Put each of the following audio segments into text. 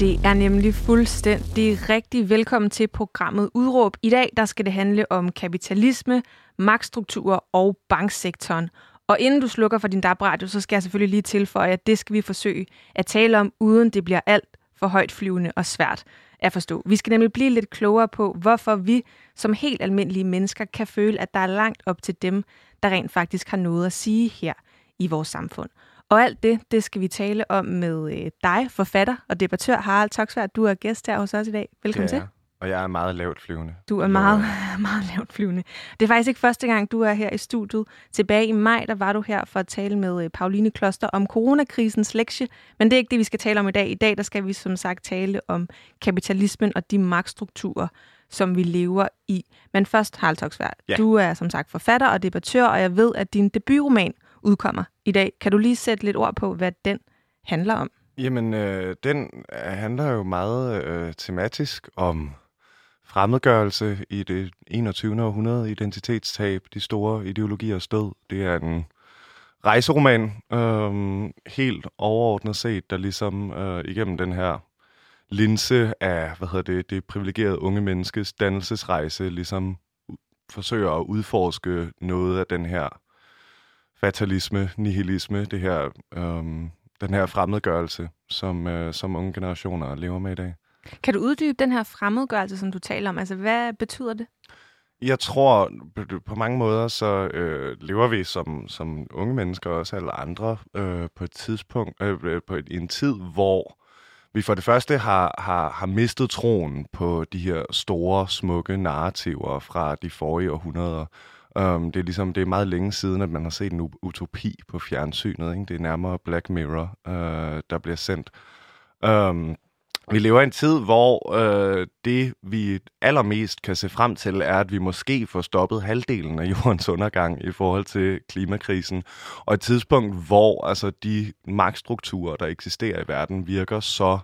Det er nemlig fuldstændig rigtig velkommen til programmet Udråb. I dag der skal det handle om kapitalisme, magtstrukturer og banksektoren. Og inden du slukker for din DAB-radio, så skal jeg selvfølgelig lige tilføje, at det skal vi forsøge at tale om, uden det bliver alt for højt flyvende og svært at forstå. Vi skal nemlig blive lidt klogere på, hvorfor vi som helt almindelige mennesker kan føle, at der er langt op til dem, der rent faktisk har noget at sige her i vores samfund. Og alt det, det skal vi tale om med øh, dig, forfatter og debattør Harald Toksvær. Du er gæst her hos os i dag. Velkommen til. Og jeg er meget lavt flyvende. Du er meget, meget lavt flyvende. Det er faktisk ikke første gang, du er her i studiet. Tilbage i maj, der var du her for at tale med øh, Pauline Kloster om coronakrisens lektie. Men det er ikke det, vi skal tale om i dag. I dag der skal vi som sagt tale om kapitalismen og de magtstrukturer, som vi lever i. Men først, Harald Toksvær. Ja. Du er som sagt forfatter og debattør, og jeg ved, at din debutroman udkommer i dag. Kan du lige sætte lidt ord på, hvad den handler om? Jamen, øh, den øh, handler jo meget øh, tematisk om fremmedgørelse i det 21. århundrede, identitetstab, de store ideologier stød. Det er en rejseroman, øh, helt overordnet set, der ligesom øh, igennem den her linse af, hvad hedder det, det privilegerede unge menneskes dannelsesrejse, ligesom forsøger at udforske noget af den her fatalisme, nihilisme, det her, øhm, den her fremmedgørelse, som, øh, som unge generationer lever med i dag. Kan du uddybe den her fremmedgørelse, som du taler om? Altså, hvad betyder det? Jeg tror, på mange måder, så øh, lever vi som, som unge mennesker, og også alle andre, øh, på et tidspunkt, øh, øh på et, en tid, hvor vi for det første har, har, har mistet troen på de her store, smukke narrativer fra de forrige århundreder. Um, det er ligesom det er meget længe siden, at man har set en utopi på fjernsynet. Ikke? Det er nærmere Black Mirror, uh, der bliver sendt. Um, vi lever i en tid, hvor uh, det, vi allermest kan se frem til, er, at vi måske får stoppet halvdelen af jordens undergang i forhold til klimakrisen. Og et tidspunkt, hvor altså, de magtstrukturer, der eksisterer i verden, virker så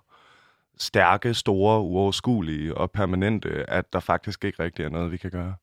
stærke, store, uoverskuelige og permanente, at der faktisk ikke rigtig er noget, vi kan gøre.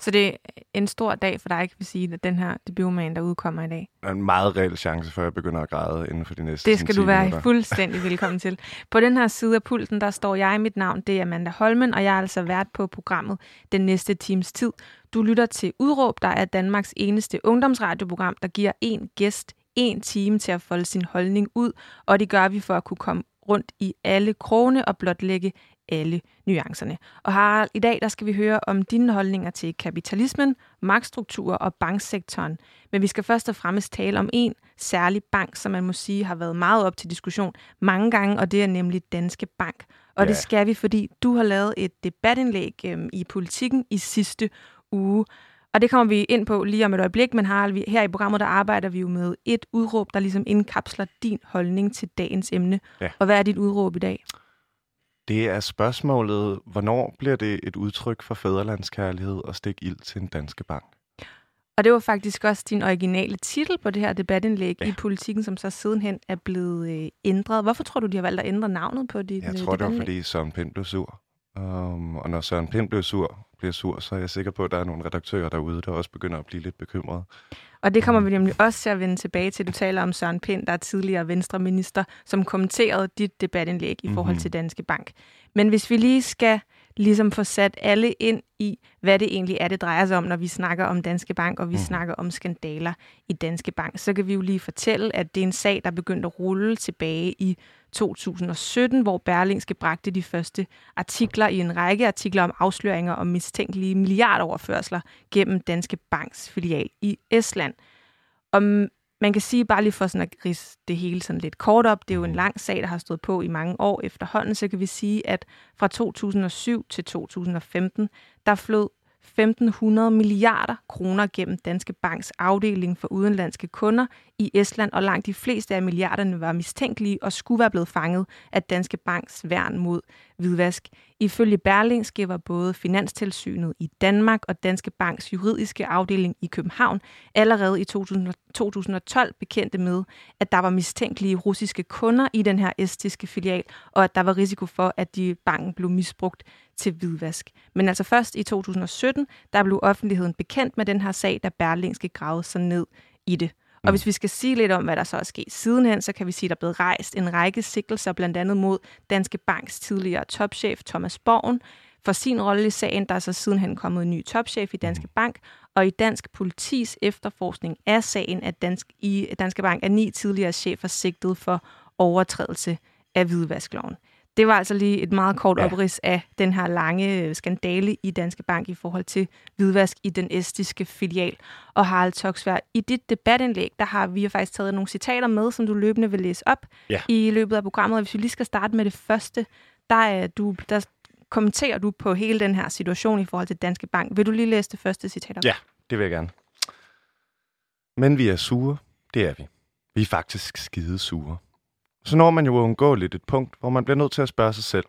Så det er en stor dag for dig, kan vi sige, at den her debutroman, der udkommer i dag. Der er en meget reel chance for, at jeg begynder at græde inden for de næste Det skal du være minutter. fuldstændig velkommen til. På den her side af pulten, der står jeg, mit navn, det er Amanda Holmen, og jeg er altså vært på programmet den næste times tid. Du lytter til Udråb, der er Danmarks eneste ungdomsradioprogram, der giver en gæst en time til at folde sin holdning ud, og det gør vi for at kunne komme rundt i alle krone og blotlægge alle nuancerne. Og Harald, i dag der skal vi høre om dine holdninger til kapitalismen, magtstrukturer og banksektoren. Men vi skal først og fremmest tale om en særlig bank, som man må sige har været meget op til diskussion mange gange, og det er nemlig Danske Bank. Og ja. det skal vi, fordi du har lavet et debatindlæg øhm, i politikken i sidste uge. Og det kommer vi ind på lige om et øjeblik, men Harald, her i programmet, der arbejder vi jo med et udråb, der ligesom indkapsler din holdning til dagens emne. Ja. Og hvad er dit udråb i dag? Det er spørgsmålet, hvornår bliver det et udtryk for fædrelandskærlighed og stikke ild til en danske bank? Og det var faktisk også din originale titel på det her debatindlæg ja. i politikken, som så sidenhen er blevet øh, ændret. Hvorfor tror du, de har valgt at ændre navnet på dit Jeg tror, det var, fordi Søren Pind blev sur. Um, og når Søren Pind blev sur, bliver sur, så er jeg sikker på, at der er nogle redaktører derude, der også begynder at blive lidt bekymrede. Og det kommer vi nemlig også til at vende tilbage til. Du taler om Søren Pind, der er tidligere venstreminister, som kommenterede dit debatindlæg i forhold mm-hmm. til Danske Bank. Men hvis vi lige skal ligesom få sat alle ind i, hvad det egentlig er, det drejer sig om, når vi snakker om Danske Bank, og vi mm. snakker om skandaler i Danske Bank, så kan vi jo lige fortælle, at det er en sag, der begyndte at rulle tilbage i 2017, hvor Berlingske bragte de første artikler i en række artikler om afsløringer om mistænkelige milliardoverførsler gennem Danske Banks filial i Estland. Og man kan sige, bare lige for sådan at rise det hele sådan lidt kort op, det er jo en lang sag, der har stået på i mange år efterhånden, så kan vi sige, at fra 2007 til 2015, der flød 1.500 milliarder kroner gennem Danske Banks afdeling for udenlandske kunder i Estland, og langt de fleste af milliarderne var mistænkelige og skulle være blevet fanget af Danske Banks værn mod hvidvask. Ifølge Berlingske var både Finanstilsynet i Danmark og Danske Banks juridiske afdeling i København allerede i 2012 bekendte med, at der var mistænkelige russiske kunder i den her estiske filial, og at der var risiko for, at de banken blev misbrugt til hvidvask. Men altså først i 2017, der blev offentligheden bekendt med den her sag, da Berlingske gravede sig ned i det. Og hvis vi skal sige lidt om, hvad der så er sket sidenhen, så kan vi sige, at der er blevet rejst en række sigtelser, blandt andet mod Danske Banks tidligere topchef Thomas Borgen, for sin rolle i sagen. Der er så sidenhen kommet en ny topchef i Danske Bank, og i Dansk Politis efterforskning af sagen at Dansk, i Danske Bank er ni tidligere chefer sigtet for overtrædelse af hvidvaskloven. Det var altså lige et meget kort ja. oprids af den her lange øh, skandale i Danske Bank i forhold til hvidvask i den estiske filial. Og Harald Toksvær, i dit debatindlæg, der har vi faktisk taget nogle citater med, som du løbende vil læse op ja. i løbet af programmet. Og hvis vi lige skal starte med det første, der, er du, der kommenterer du på hele den her situation i forhold til Danske Bank. Vil du lige læse det første citat op? Ja, det vil jeg gerne. Men vi er sure, det er vi. Vi er faktisk skide sure. Så når man jo uundgåeligt et punkt, hvor man bliver nødt til at spørge sig selv,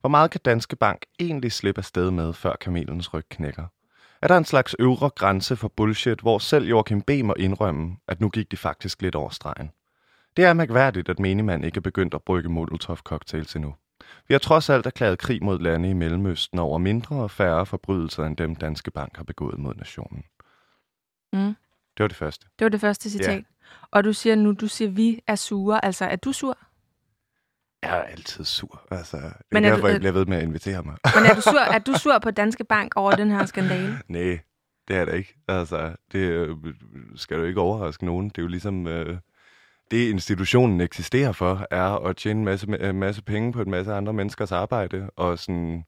hvor meget kan Danske Bank egentlig slippe afsted med, før kamelens ryg knækker? Er der en slags øvre grænse for bullshit, hvor selv Joachim B. må indrømme, at nu gik de faktisk lidt over stregen? Det er mærkværdigt, at menigmand ikke er begyndt at brygge Molotov-cocktails endnu. Vi har trods alt erklæret krig mod lande i Mellemøsten over mindre og færre forbrydelser end dem, Danske Bank har begået mod nationen. Mm. Det var det første. Det var det første citat. Ja. Og du siger nu, du siger, vi er sure. Altså, er du sur? Jeg er altid sur. Altså, det men er derfor, du, jeg bliver ved med at invitere mig. Men er du sur, er du sur på Danske Bank over den her skandale? Nej, det er det ikke. Altså, det øh, skal du ikke overraske nogen. Det er jo ligesom... Øh, det institutionen eksisterer for, er at tjene en masse, masse penge på en masse andre menneskers arbejde, og sådan,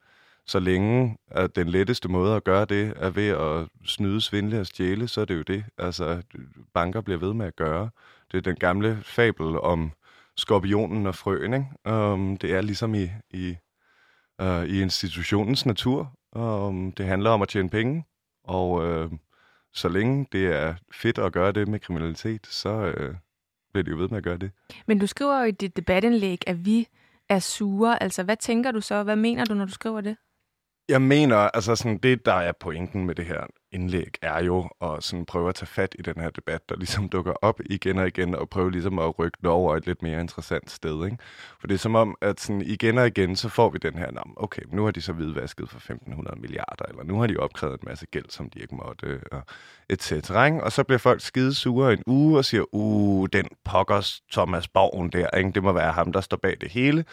så længe at den letteste måde at gøre det er ved at snyde, svindle og stjæle, så er det jo det, altså banker bliver ved med at gøre. Det er den gamle fabel om skorpionen og frøen, ikke? Um, det er ligesom i, i, uh, i institutionens natur. Um, det handler om at tjene penge, og uh, så længe det er fedt at gøre det med kriminalitet, så, uh, bliver det jo ved med at gøre det. Men du skriver jo i dit debatindlæg, at vi er sure. Altså, hvad tænker du så? Hvad mener du, når du skriver det? Jeg mener, altså sådan, det, der er pointen med det her indlæg, er jo at sådan prøve at tage fat i den her debat, der ligesom dukker op igen og igen, og prøve ligesom at rykke det over et lidt mere interessant sted. Ikke? For det er som om, at sådan igen og igen, så får vi den her, okay, nu har de så hvidvasket for 1.500 milliarder, eller nu har de opkrævet en masse gæld, som de ikke måtte, og et cetera. ikke? Og så bliver folk skide sure en uge og siger, uh, den pokkers Thomas Borgen der, ikke? det må være ham, der står bag det hele.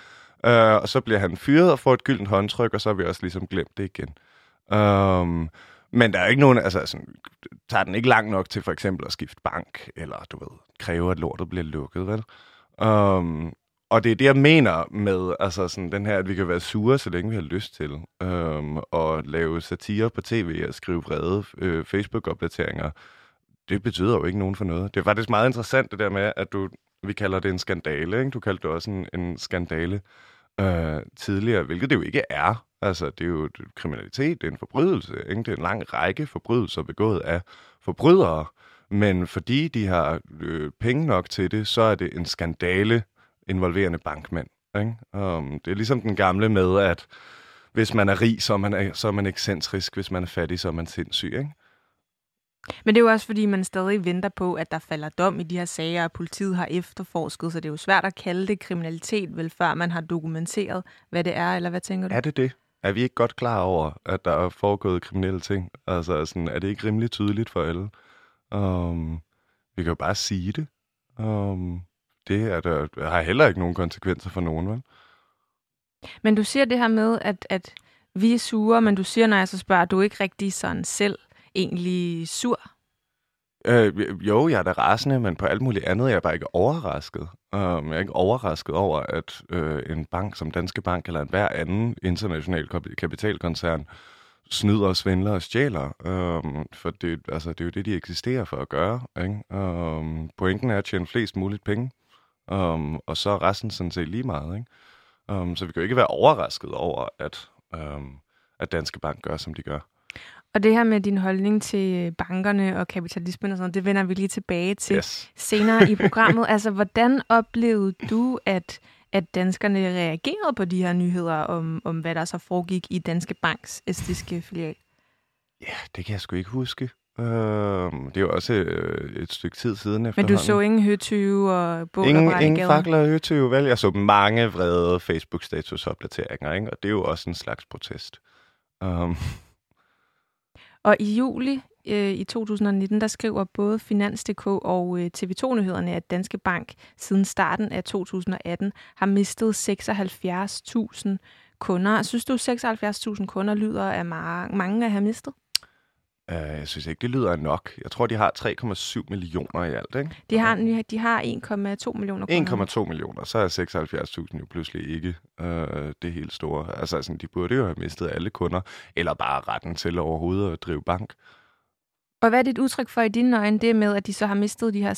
Øh, og så bliver han fyret og får et gyldent håndtryk, og så har vi også ligesom glemt det igen. Um, men der er ikke nogen, altså sådan, tager den ikke langt nok til for eksempel at skifte bank, eller du ved, kræve, at lortet bliver lukket, vel? Um, og det er det, jeg mener med altså sådan, den her, at vi kan være sure, så længe vi har lyst til, um, og lave satire på tv og skrive vrede øh, Facebook-opdateringer. Det betyder jo ikke nogen for noget. Det er faktisk meget interessant, det der med, at du, vi kalder det en skandale. Ikke? Du kaldte det også en, en skandale øh, tidligere, hvilket det jo ikke er. Altså, det er jo kriminalitet, det er en forbrydelse. Ikke? Det er en lang række forbrydelser begået af forbrydere. Men fordi de har øh, penge nok til det, så er det en skandale involverende bankmænd. Ikke? Um, det er ligesom den gamle med, at hvis man er rig, så er man, så er man ekscentrisk. Hvis man er fattig, så er man sindssyg. Ikke? Men det er jo også, fordi man stadig venter på, at der falder dom i de her sager, og politiet har efterforsket, så det er jo svært at kalde det kriminalitet, vel før man har dokumenteret, hvad det er, eller hvad tænker du? Er det det? Er vi ikke godt klar over, at der er foregået kriminelle ting? Altså, sådan, er det ikke rimelig tydeligt for alle? Um, vi kan jo bare sige det. Um, det er der, har heller ikke nogen konsekvenser for nogen, vel? Men du siger det her med, at, at vi er sure, men du siger, når jeg så spørger, at du ikke rigtig sådan selv egentlig sur? Øh, jo, jeg er da rasende, men på alt muligt andet jeg er bare ikke overrasket. Um, jeg er ikke overrasket over, at øh, en bank som Danske Bank eller en hver anden international kapitalkoncern snyder og svindler og stjæler. Um, for det, altså, det er jo det, de eksisterer for at gøre. Ikke? Um, pointen er at tjene flest muligt penge, um, og så er resten sådan set lige meget. Ikke? Um, så vi kan jo ikke være overrasket over, at, um, at Danske Bank gør, som de gør. Og det her med din holdning til bankerne og kapitalismen og sådan noget, det vender vi lige tilbage til yes. senere i programmet. altså, hvordan oplevede du, at, at danskerne reagerede på de her nyheder om, om, hvad der så foregik i Danske Banks estiske filial? Ja, det kan jeg sgu ikke huske. Uh, det er jo også uh, et stykke tid siden Men du så ingen høtyve og bål Ingen, ingen fakler og høtyve, vel? Jeg så mange vrede Facebook-status-opdateringer, ikke? og det er jo også en slags protest. Um, og i juli øh, i 2019, der skriver både Finans.dk og øh, TV2-nyhederne, at Danske Bank siden starten af 2018 har mistet 76.000 kunder. Synes du, 76.000 kunder lyder af mange at have mistet? Uh, jeg synes ikke, det lyder nok. Jeg tror, de har 3,7 millioner i alt, ikke? De har, de har 1,2 millioner kunder. 1,2 millioner, så er 76.000 jo pludselig ikke uh, det helt store. Altså, sådan, de burde jo have mistet alle kunder, eller bare retten til overhovedet at drive bank. Og hvad er dit udtryk for i dine øjne, det med, at de så har mistet de her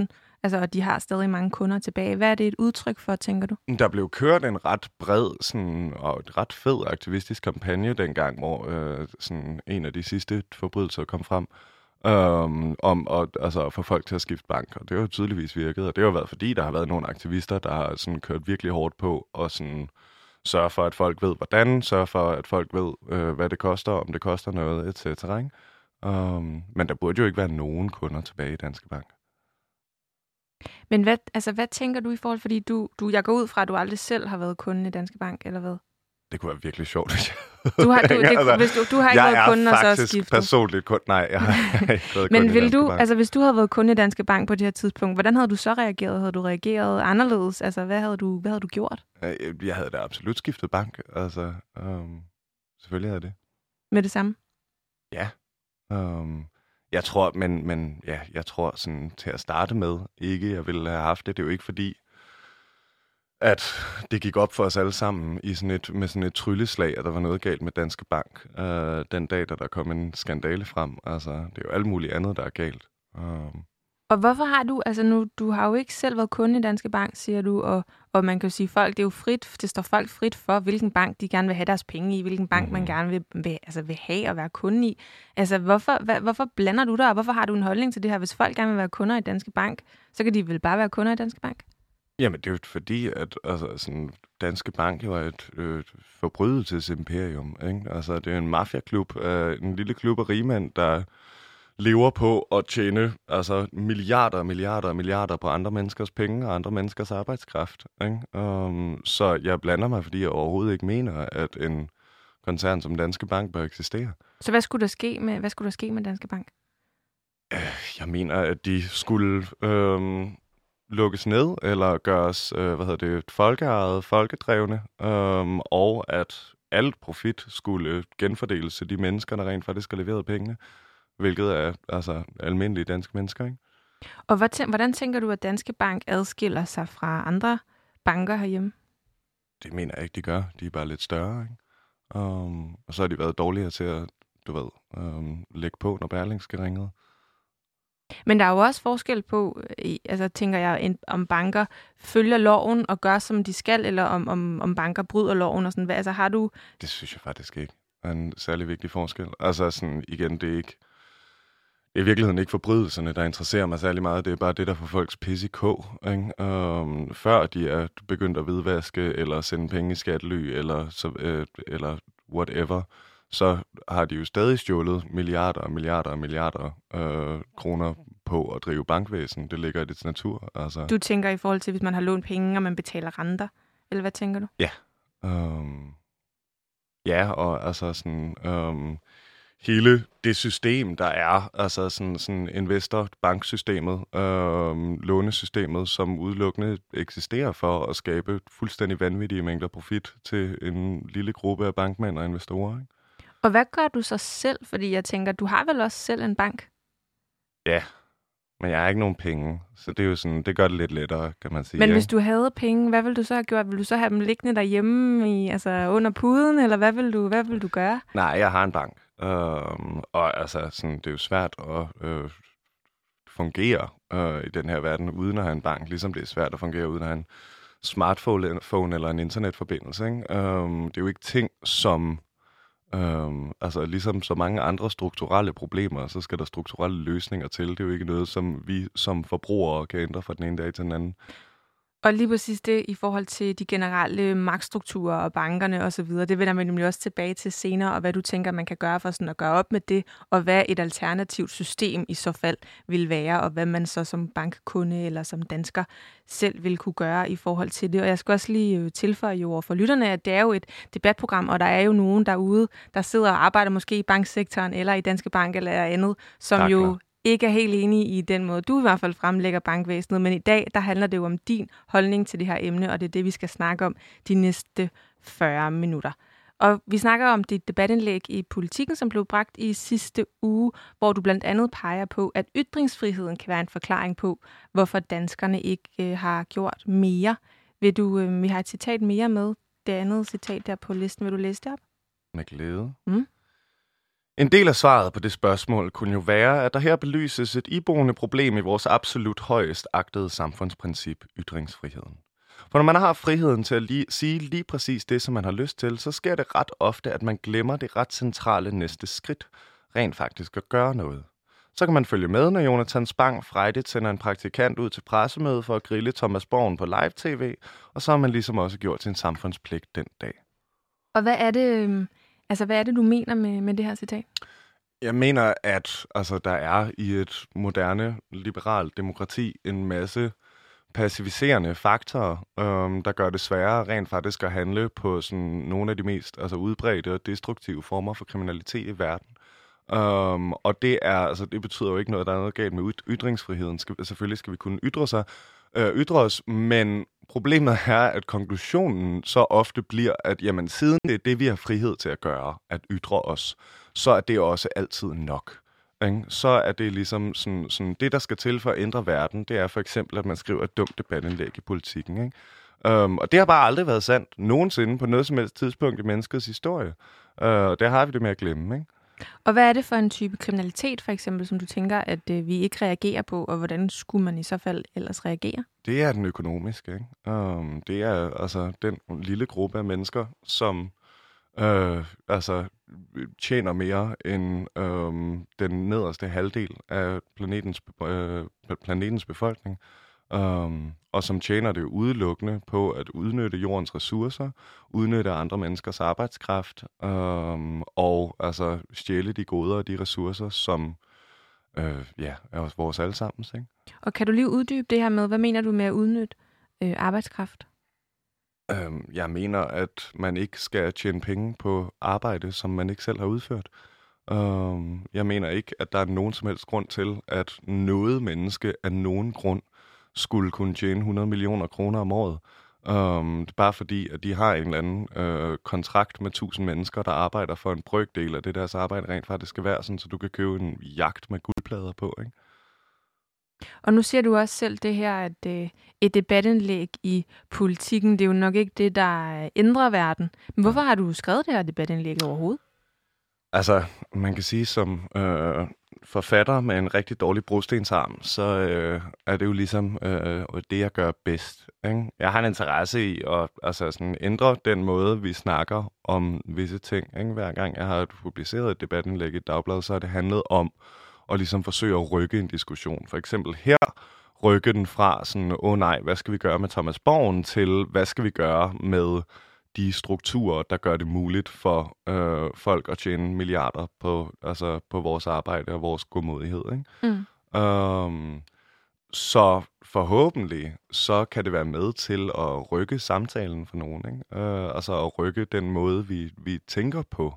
76.000 Altså, og de har stadig mange kunder tilbage. Hvad er det et udtryk for, tænker du? Der blev kørt en ret bred sådan, og et ret fed aktivistisk kampagne dengang, hvor øh, sådan, en af de sidste forbrydelser kom frem. Um, om at altså, få folk til at skifte bank, og det har jo tydeligvis virket, og det har været fordi, der har været nogle aktivister, der har sådan, kørt virkelig hårdt på og sådan, sørge for, at folk ved, hvordan, sørge for, at folk ved, øh, hvad det koster, om det koster noget, etc. Um, øhm, men der burde jo ikke være nogen kunder tilbage i Danske Bank. Men hvad, altså, hvad tænker du i forhold, fordi du, du, jeg går ud fra, at du aldrig selv har været kunde i Danske Bank, eller hvad? Det kunne være virkelig sjovt, hvis jeg du har, du, det, altså, hvis du, du har ikke været kunde og så skiftet. Jeg er personligt kunde. Nej, jeg har ikke været Men vil du, altså, hvis du havde været kunde i Danske Bank på det her tidspunkt, hvordan havde du så reageret? Havde du reageret anderledes? Altså, hvad havde du, hvad havde du gjort? Jeg havde da absolut skiftet bank. Altså, um, selvfølgelig havde det. Med det samme? Ja. Um, jeg tror, men, men ja, jeg tror sådan til at starte med ikke, jeg ville have haft det. Det er jo ikke fordi, at det gik op for os alle sammen i sådan et, med sådan et trylleslag, at der var noget galt med Danske Bank øh, den dag, da der kom en skandale frem. Altså, det er jo alt muligt andet, der er galt. Um, og hvorfor har du, altså nu, du har jo ikke selv været kunde i Danske Bank, siger du, og, og man kan jo sige, folk, det er jo frit, det står folk frit for, hvilken bank de gerne vil have deres penge i, hvilken bank mm. man mhm. gerne vil, vil, altså vil have og være kunde i. Altså, hvorfor, hvad, hvorfor blander du dig, og hvorfor har du en holdning til det her? Hvis folk gerne vil være kunder i Danske Bank, så kan de vel bare være kunder i Danske Bank? Jamen, det er jo fordi, at altså, sådan, Danske Bank jo er et øh, forbrydelsesimperium. Ikke? Altså, det er en mafiaklub, øh, en lille klub af rigmænd, der lever på at tjene altså, milliarder, milliarder, milliarder på andre menneskers penge og andre menneskers arbejdskraft. Ikke? Um, så jeg blander mig, fordi jeg overhovedet ikke mener, at en koncern som Danske Bank bør eksistere. Så hvad skulle der ske med, hvad skulle der ske med Danske Bank? Jeg mener, at de skulle øhm, lukkes ned, eller gøres øh, hvad hedder det, folkeejet, folkedrevne, øhm, og at alt profit skulle genfordeles til de mennesker, der rent faktisk har leveret pengene hvilket er altså almindelige danske mennesker. Ikke? Og hvad hvordan tænker du, at Danske Bank adskiller sig fra andre banker herhjemme? Det mener jeg ikke, de gør. De er bare lidt større. Ikke? Um, og så har de været dårligere til at, du ved, um, lægge på, når Berlingske ringede. Men der er jo også forskel på, altså tænker jeg, om banker følger loven og gør, som de skal, eller om, om, om banker bryder loven og sådan. Hvad, altså har du... Det synes jeg faktisk ikke er en særlig vigtig forskel. Altså sådan, igen, det er ikke det er i virkeligheden ikke forbrydelserne, der interesserer mig særlig meget. Det er bare det, der får folks pisse i kog. Ikke? Um, før de er begyndt at hvidvaske, eller sende penge i skattely, eller, så, øh, eller whatever, så har de jo stadig stjålet milliarder og milliarder og milliarder øh, kroner på at drive bankvæsen. Det ligger i dets natur. Altså. Du tænker i forhold til, hvis man har lånt penge, og man betaler renter? Eller hvad tænker du? Ja. Um, ja, og altså sådan... Um, hele det system, der er, altså sådan, sådan investor, banksystemet, øh, lånesystemet, som udelukkende eksisterer for at skabe fuldstændig vanvittige mængder profit til en lille gruppe af bankmænd og investorer. Ikke? Og hvad gør du så selv? Fordi jeg tænker, du har vel også selv en bank? Ja, men jeg har ikke nogen penge, så det er jo sådan, det gør det lidt lettere, kan man sige. Men hvis du havde penge, hvad ville du så have gjort? Vil du så have dem liggende derhjemme i, altså under puden, eller hvad vil du, hvad vil du gøre? Nej, jeg har en bank. Øhm, og altså, sådan, det er jo svært at øh, fungere øh, i den her verden uden at have en bank, ligesom det er svært at fungere uden at have en smartphone øh, eller en internetforbindelse. Ikke? Øhm, det er jo ikke ting, som... Øhm, altså ligesom så mange andre strukturelle problemer, så skal der strukturelle løsninger til. Det er jo ikke noget, som vi som forbrugere kan ændre fra den ene dag til den anden. Og lige præcis det i forhold til de generelle magtstrukturer og bankerne osv., det vender man nemlig også tilbage til senere, og hvad du tænker, man kan gøre for sådan at gøre op med det, og hvad et alternativt system i så fald vil være, og hvad man så som bankkunde eller som dansker selv vil kunne gøre i forhold til det. Og jeg skal også lige øh, tilføje jo over for lytterne, at det er jo et debatprogram, og der er jo nogen derude, der sidder og arbejder måske i banksektoren eller i Danske Bank eller andet, som tak, jo ikke er helt enig i den måde, du i hvert fald fremlægger bankvæsenet, men i dag, der handler det jo om din holdning til det her emne, og det er det, vi skal snakke om de næste 40 minutter. Og vi snakker om dit debatindlæg i politikken, som blev bragt i sidste uge, hvor du blandt andet peger på, at ytringsfriheden kan være en forklaring på, hvorfor danskerne ikke øh, har gjort mere. Vil du, øh, vi har et citat mere med, det andet citat der på listen. Vil du læse det op? Med glæde. Mm. En del af svaret på det spørgsmål kunne jo være, at der her belyses et iboende problem i vores absolut højest agtede samfundsprincip, ytringsfriheden. For når man har friheden til at lige, sige lige præcis det, som man har lyst til, så sker det ret ofte, at man glemmer det ret centrale næste skridt, rent faktisk at gøre noget. Så kan man følge med, når Jonathan Spang frejdigt sender en praktikant ud til pressemøde for at grille Thomas Borgen på live-tv, og så har man ligesom også gjort sin samfundspligt den dag. Og hvad er det, øhm, Altså, hvad er det, du mener med, med det her citat? Jeg mener, at altså, der er i et moderne, liberalt demokrati en masse passiviserende faktorer, øhm, der gør det sværere rent faktisk at handle på sådan nogle af de mest altså, udbredte og destruktive former for kriminalitet i verden. Øhm, og det er altså det betyder jo ikke noget, der er noget galt med ytringsfriheden. Skal, selvfølgelig skal vi kunne ytre sig, øh, ytre os, men problemet er, at konklusionen så ofte bliver, at jamen, siden det er det, vi har frihed til at gøre, at ytre os, så er det også altid nok. Ikke? Så er det ligesom sådan, sådan, det, der skal til for at ændre verden, det er for eksempel, at man skriver et dumt debatindlæg i politikken. Ikke? Um, og det har bare aldrig været sandt nogensinde på noget som helst tidspunkt i menneskets historie. Uh, det har vi det med at glemme. Ikke? Og hvad er det for en type kriminalitet, for eksempel, som du tænker, at øh, vi ikke reagerer på, og hvordan skulle man i så fald ellers reagere? Det er den økonomiske. Ikke? Um, det er altså den lille gruppe af mennesker, som øh, altså, tjener mere end øh, den nederste halvdel af planetens, øh, planetens befolkning um, og som tjener det udelukkende på at udnytte jordens ressourcer, udnytte andre menneskers arbejdskraft, um, og altså stjæle de goder og de ressourcer, som øh, ja, er vores allesammens. Ikke? Og kan du lige uddybe det her med, hvad mener du med at udnytte øh, arbejdskraft? Um, jeg mener, at man ikke skal tjene penge på arbejde, som man ikke selv har udført. Um, jeg mener ikke, at der er nogen som helst grund til, at noget menneske af nogen grund skulle kunne tjene 100 millioner kroner om året. Um, det er bare fordi, at de har en eller anden uh, kontrakt med 1000 mennesker, der arbejder for en brøkdel af det, deres arbejde rent faktisk skal være, sådan, så du kan købe en jagt med guldplader på. Ikke? Og nu siger du også selv det her, at uh, et debatindlæg i politikken, det er jo nok ikke det, der ændrer verden. Men hvorfor har du skrevet det her debatindlæg overhovedet? Altså, man kan sige, som øh, forfatter med en rigtig dårlig brostensarm, så øh, er det jo ligesom øh, det, jeg gør bedst. Ikke? Jeg har en interesse i at altså, sådan, ændre den måde, vi snakker om visse ting. Ikke? Hver gang jeg har publiceret et debatindlæg i et dagblad, så har det handlet om at ligesom forsøge at rykke en diskussion. For eksempel her rykke den fra sådan, åh oh, nej, hvad skal vi gøre med Thomas Borgen, til hvad skal vi gøre med de strukturer, der gør det muligt for øh, folk at tjene milliarder på, altså på vores arbejde og vores godmodighed. Ikke? Mm. Um, så forhåbentlig, så kan det være med til at rykke samtalen for nogen. Ikke? Uh, altså at rykke den måde, vi, vi tænker på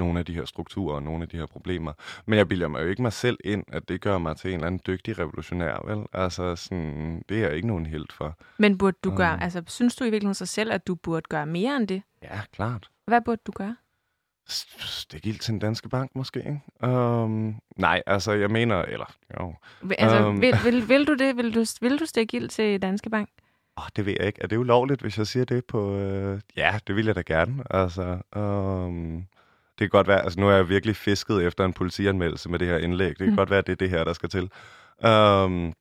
nogle af de her strukturer og nogle af de her problemer. Men jeg bilder mig jo ikke mig selv ind, at det gør mig til en eller anden dygtig revolutionær, vel? Altså, sådan, det er jeg ikke nogen helt for. Men burde du gøre, um, altså, synes du i virkeligheden sig selv, at du burde gøre mere end det? Ja, klart. Hvad burde du gøre? Stik ild til en danske bank, måske, ikke? Um, nej, altså, jeg mener, eller, jo. Altså, um, vil, vil, vil, du det? Vil du, vil du stikke ild til danske bank? Oh, det ved jeg ikke. Er det ulovligt, hvis jeg siger det på... Øh... Ja, det vil jeg da gerne. Altså, um det kan godt være, altså nu er jeg virkelig fisket efter en politianmeldelse med det her indlæg. Det kan mm. godt være, det er det her, der skal til. Um,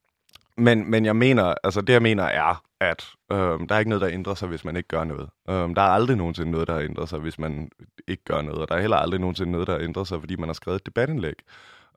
men, men jeg mener, altså det jeg mener er, at um, der er ikke noget, der ændrer sig, hvis man ikke gør noget. Um, der er aldrig nogensinde noget, der har ændret sig, hvis man ikke gør noget. Og der er heller aldrig nogensinde noget, der har ændret sig, fordi man har skrevet et debatindlæg.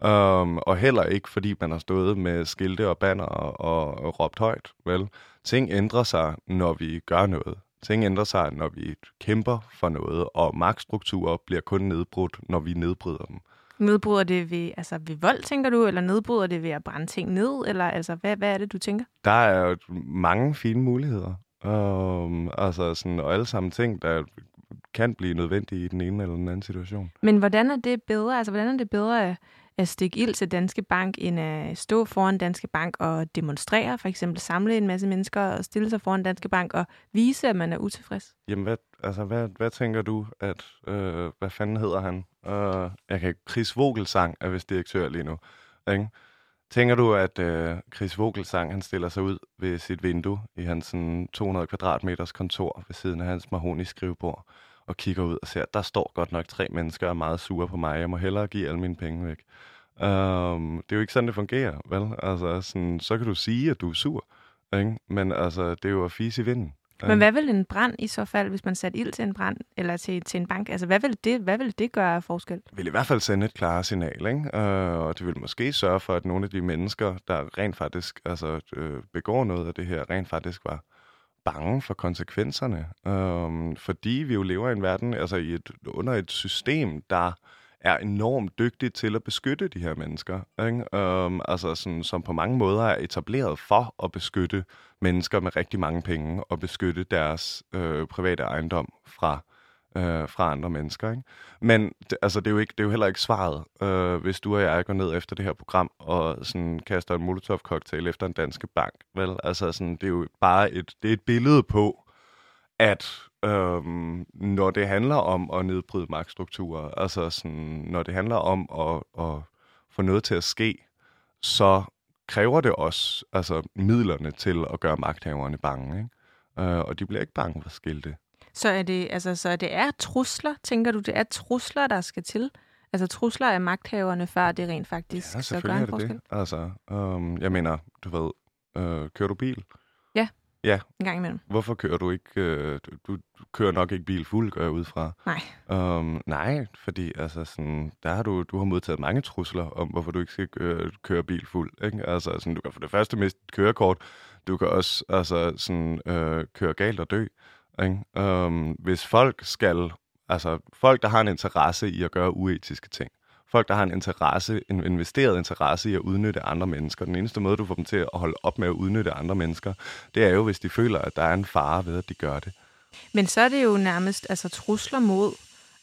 Um, og heller ikke, fordi man har stået med skilte og banner og, og råbt højt. Vel? Ting ændrer sig, når vi gør noget. Ting ændrer sig, når vi kæmper for noget, og magtstrukturer bliver kun nedbrudt, når vi nedbryder dem. Nedbryder det ved, altså ved vold, tænker du, eller nedbryder det ved at brænde ting ned, eller altså, hvad, hvad er det, du tænker? Der er jo mange fine muligheder. Um, altså sådan, og alle sammen ting, der kan blive nødvendige i den ene eller den anden situation. Men hvordan er det bedre? Altså, hvordan er det bedre at, stikke ild til Danske Bank, end at stå foran Danske Bank og demonstrere, for eksempel samle en masse mennesker og stille sig foran Danske Bank og vise, at man er utilfreds? Jamen, hvad, altså, hvad, hvad tænker du, at, øh, hvad fanden hedder han? Uh, jeg kan Chris Vogelsang er vist direktør lige nu. Ikke? Tænker du, at øh, Chris Vogelsang han stiller sig ud ved sit vindue i hans sådan, 200 kvadratmeters kontor ved siden af hans mahoni skrivebord og kigger ud og ser, der står godt nok tre mennesker og er meget sure på mig. Jeg må hellere give alle mine penge væk. Um, det er jo ikke sådan, det fungerer, vel? Altså, sådan, så kan du sige, at du er sur, ikke? men altså, det er jo at fise i vinden. Men hvad vil en brand i så fald, hvis man satte ild til en brand eller til, til en bank? Altså, hvad vil, det, hvad vil det gøre af forskel? Det vil i hvert fald sende et klart signal, ikke? Uh, og det vil måske sørge for, at nogle af de mennesker, der rent faktisk altså, øh, begår noget af det her, rent faktisk var bange for konsekvenserne. øhm, fordi vi jo lever i en verden, altså i et, under et system, der er enormt dygtig til at beskytte de her mennesker. Ikke? Øhm, altså sådan, som på mange måder er etableret for at beskytte mennesker med rigtig mange penge og beskytte deres øh, private ejendom fra øh, fra andre mennesker. Ikke? Men det, altså, det, er jo ikke, det er jo heller ikke svaret, øh, hvis du og jeg går ned efter det her program og sådan, kaster en Molotov-cocktail efter en danske bank. Vel? Altså, sådan, det er jo bare et, det er et billede på, at øhm, når det handler om at nedbryde magtstrukturer, altså sådan, når det handler om at, at få noget til at ske, så kræver det også altså, midlerne til at gøre magthaverne bange. Ikke? Øh, og de bliver ikke bange for skilte. Så er det, altså, så det er trusler, tænker du? Det er trusler, der skal til? Altså trusler af magthaverne, før det rent faktisk ja, så gør en forskel? Det. Altså, um, jeg mener, du ved, øh, kører du bil? Ja. Ja. En gang imellem. Hvorfor kører du ikke... Øh, du, du kører nok ikke bil fuld, går jeg ud fra. Nej. Um, nej, fordi altså, sådan, der har du, du har modtaget mange trusler om, hvorfor du ikke skal køre, køre bil fuld. Ikke? Altså, sådan, du kan for det første miste kørekort. Du kan også altså, sådan, øh, køre galt og dø. Ikke? Øhm, hvis folk skal... Altså, folk, der har en interesse i at gøre uetiske ting, folk, der har en interesse, en investeret interesse i at udnytte andre mennesker. Den eneste måde, du får dem til at holde op med at udnytte andre mennesker, det er jo, hvis de føler, at der er en fare ved, at de gør det. Men så er det jo nærmest altså, trusler mod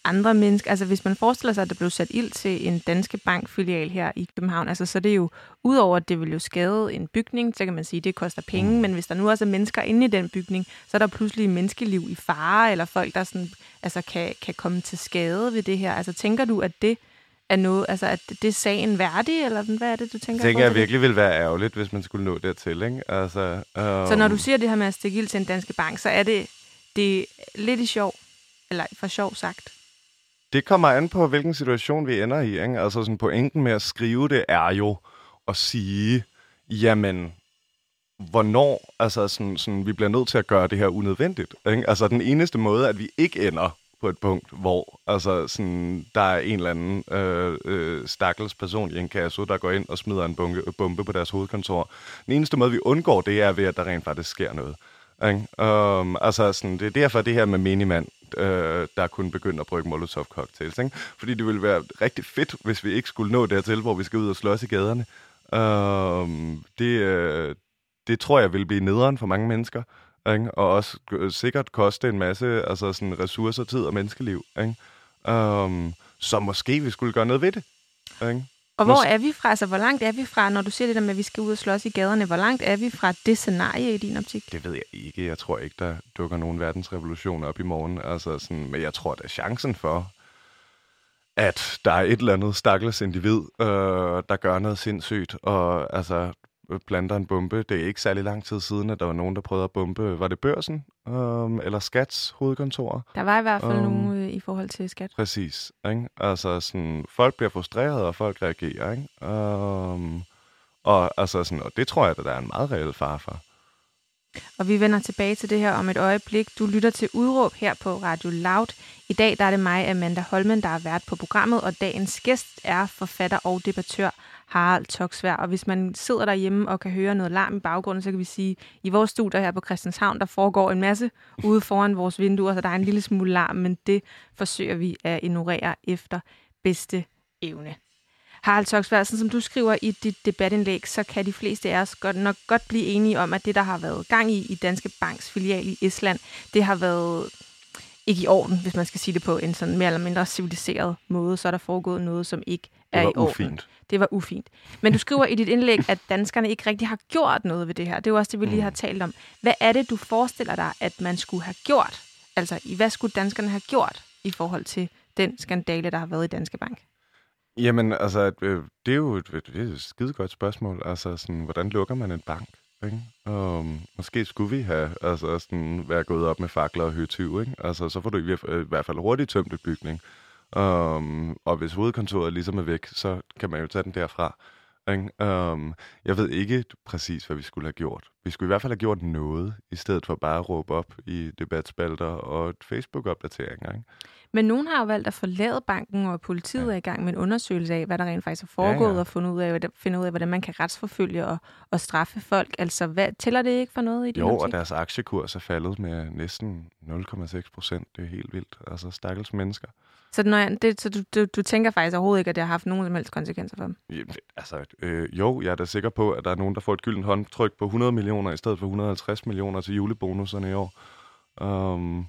andre mennesker. Altså hvis man forestiller sig, at der blev sat ild til en danske bankfilial her i København, altså så er det jo, udover at det vil jo skade en bygning, så kan man sige, at det koster penge, mm. men hvis der nu også er mennesker inde i den bygning, så er der pludselig menneskeliv i fare, eller folk, der sådan, altså kan, kan komme til skade ved det her. Altså tænker du, at det er noget, altså at det er sagen værdig, eller hvad er det, du tænker? Det tænker jeg virkelig vil være ærgerligt, hvis man skulle nå dertil, ikke? Altså, um... Så når du siger det her med at stikke ild til en danske bank, så er det, det er lidt i sjov, eller for sjov sagt? Det kommer an på, hvilken situation vi ender i. Ikke? Altså sådan pointen med at skrive det er jo at sige, jamen, hvornår, altså sådan, sådan, vi bliver nødt til at gøre det her unødvendigt. Ikke? Altså den eneste måde, at vi ikke ender på et punkt, hvor altså, sådan, der er en eller anden øh, øh, stakkels person i en kasse, der går ind og smider en bunke, bombe på deres hovedkontor. Den eneste måde, vi undgår det, er ved, at der rent faktisk sker noget. Ikke? Um, altså, sådan, det er derfor det her med minimand, øh, der kunne begynde at brygge molotov cocktails. Ikke? Fordi det ville være rigtig fedt, hvis vi ikke skulle nå dertil, hvor vi skal ud og slås i gaderne. Um, det, øh, det tror jeg vil blive nederen for mange mennesker. Ikke? Og også sikkert koste en masse altså sådan ressourcer, tid og menneskeliv. Ikke? Um, så måske vi skulle gøre noget ved det. Ikke? Og hvor er vi fra? Altså, hvor langt er vi fra, når du siger det der med, at vi skal ud og slås i gaderne? Hvor langt er vi fra det scenarie i din optik? Det ved jeg ikke. Jeg tror ikke, der dukker nogen verdensrevolution op i morgen. Altså, sådan, men jeg tror, der er chancen for, at der er et eller andet stakkels individ, øh, der gør noget sindssygt, og altså, planter en bombe. Det er ikke særlig lang tid siden, at der var nogen, der prøvede at bombe. Var det børsen um, eller Skats hovedkontor? Der var i hvert fald um, nogen øh, i forhold til Skat. Præcis. Ikke? Altså, sådan, folk bliver frustreret, og folk reagerer. Ikke? Um, og, altså, sådan, og det tror jeg, at der er en meget reel far for. Og vi vender tilbage til det her om et øjeblik. Du lytter til Udråb her på Radio Loud. I dag der er det mig, Amanda Holmen, der er vært på programmet, og dagens gæst er forfatter og debattør Harald Toksvær. Og hvis man sidder derhjemme og kan høre noget larm i baggrunden, så kan vi sige, at i vores studier her på Christianshavn, der foregår en masse ude foran vores vinduer, så der er en lille smule larm, men det forsøger vi at ignorere efter bedste evne. Harald Toksvær, som du skriver i dit debatindlæg, så kan de fleste af os godt, nok godt blive enige om, at det, der har været gang i i Danske Banks filial i Estland, det har været ikke i orden, hvis man skal sige det på en sådan mere eller mindre civiliseret måde, så er der foregået noget, som ikke er i orden. ufint. Det var ufint. Men du skriver i dit indlæg, at danskerne ikke rigtig har gjort noget ved det her. Det er jo også det, vi lige har talt om. Hvad er det, du forestiller dig, at man skulle have gjort? Altså, hvad skulle danskerne have gjort i forhold til den skandale, der har været i Danske Bank? Jamen, altså, øh, det er jo et, det er et skide godt spørgsmål. Altså, sådan, hvordan lukker man en bank? Ikke? Um, måske skulle vi have altså, sådan, være gået op med fakler og høtyv, ikke? Altså, så får du i, øh, i hvert fald hurtigt tømt et bygning. Um, og hvis hovedkontoret ligesom er væk, så kan man jo tage den derfra. Ikke? Um, jeg ved ikke præcis, hvad vi skulle have gjort. Vi skulle i hvert fald have gjort noget, i stedet for bare at råbe op i debatspalter og Facebook-opdateringer. Ikke? Men nogen har jo valgt at forlade banken, og politiet ja. er i gang med en undersøgelse af, hvad der rent faktisk er foregået, ja, ja. og finde ud, af, finde ud af, hvordan man kan retsforfølge og, og straffe folk. Altså, hvad, tæller det ikke for noget i din Jo, og deres aktiekurs er faldet med næsten 0,6 procent. Det er helt vildt. Altså, stakkels mennesker. Så, når jeg, det, så du, du, du tænker faktisk overhovedet ikke, at det har haft nogen som helst konsekvenser for dem? Ja, altså, øh, jo, jeg er da sikker på, at der er nogen, der får et gyldent håndtryk på 100 millioner i stedet for 150 millioner til julebonuserne i år. Um,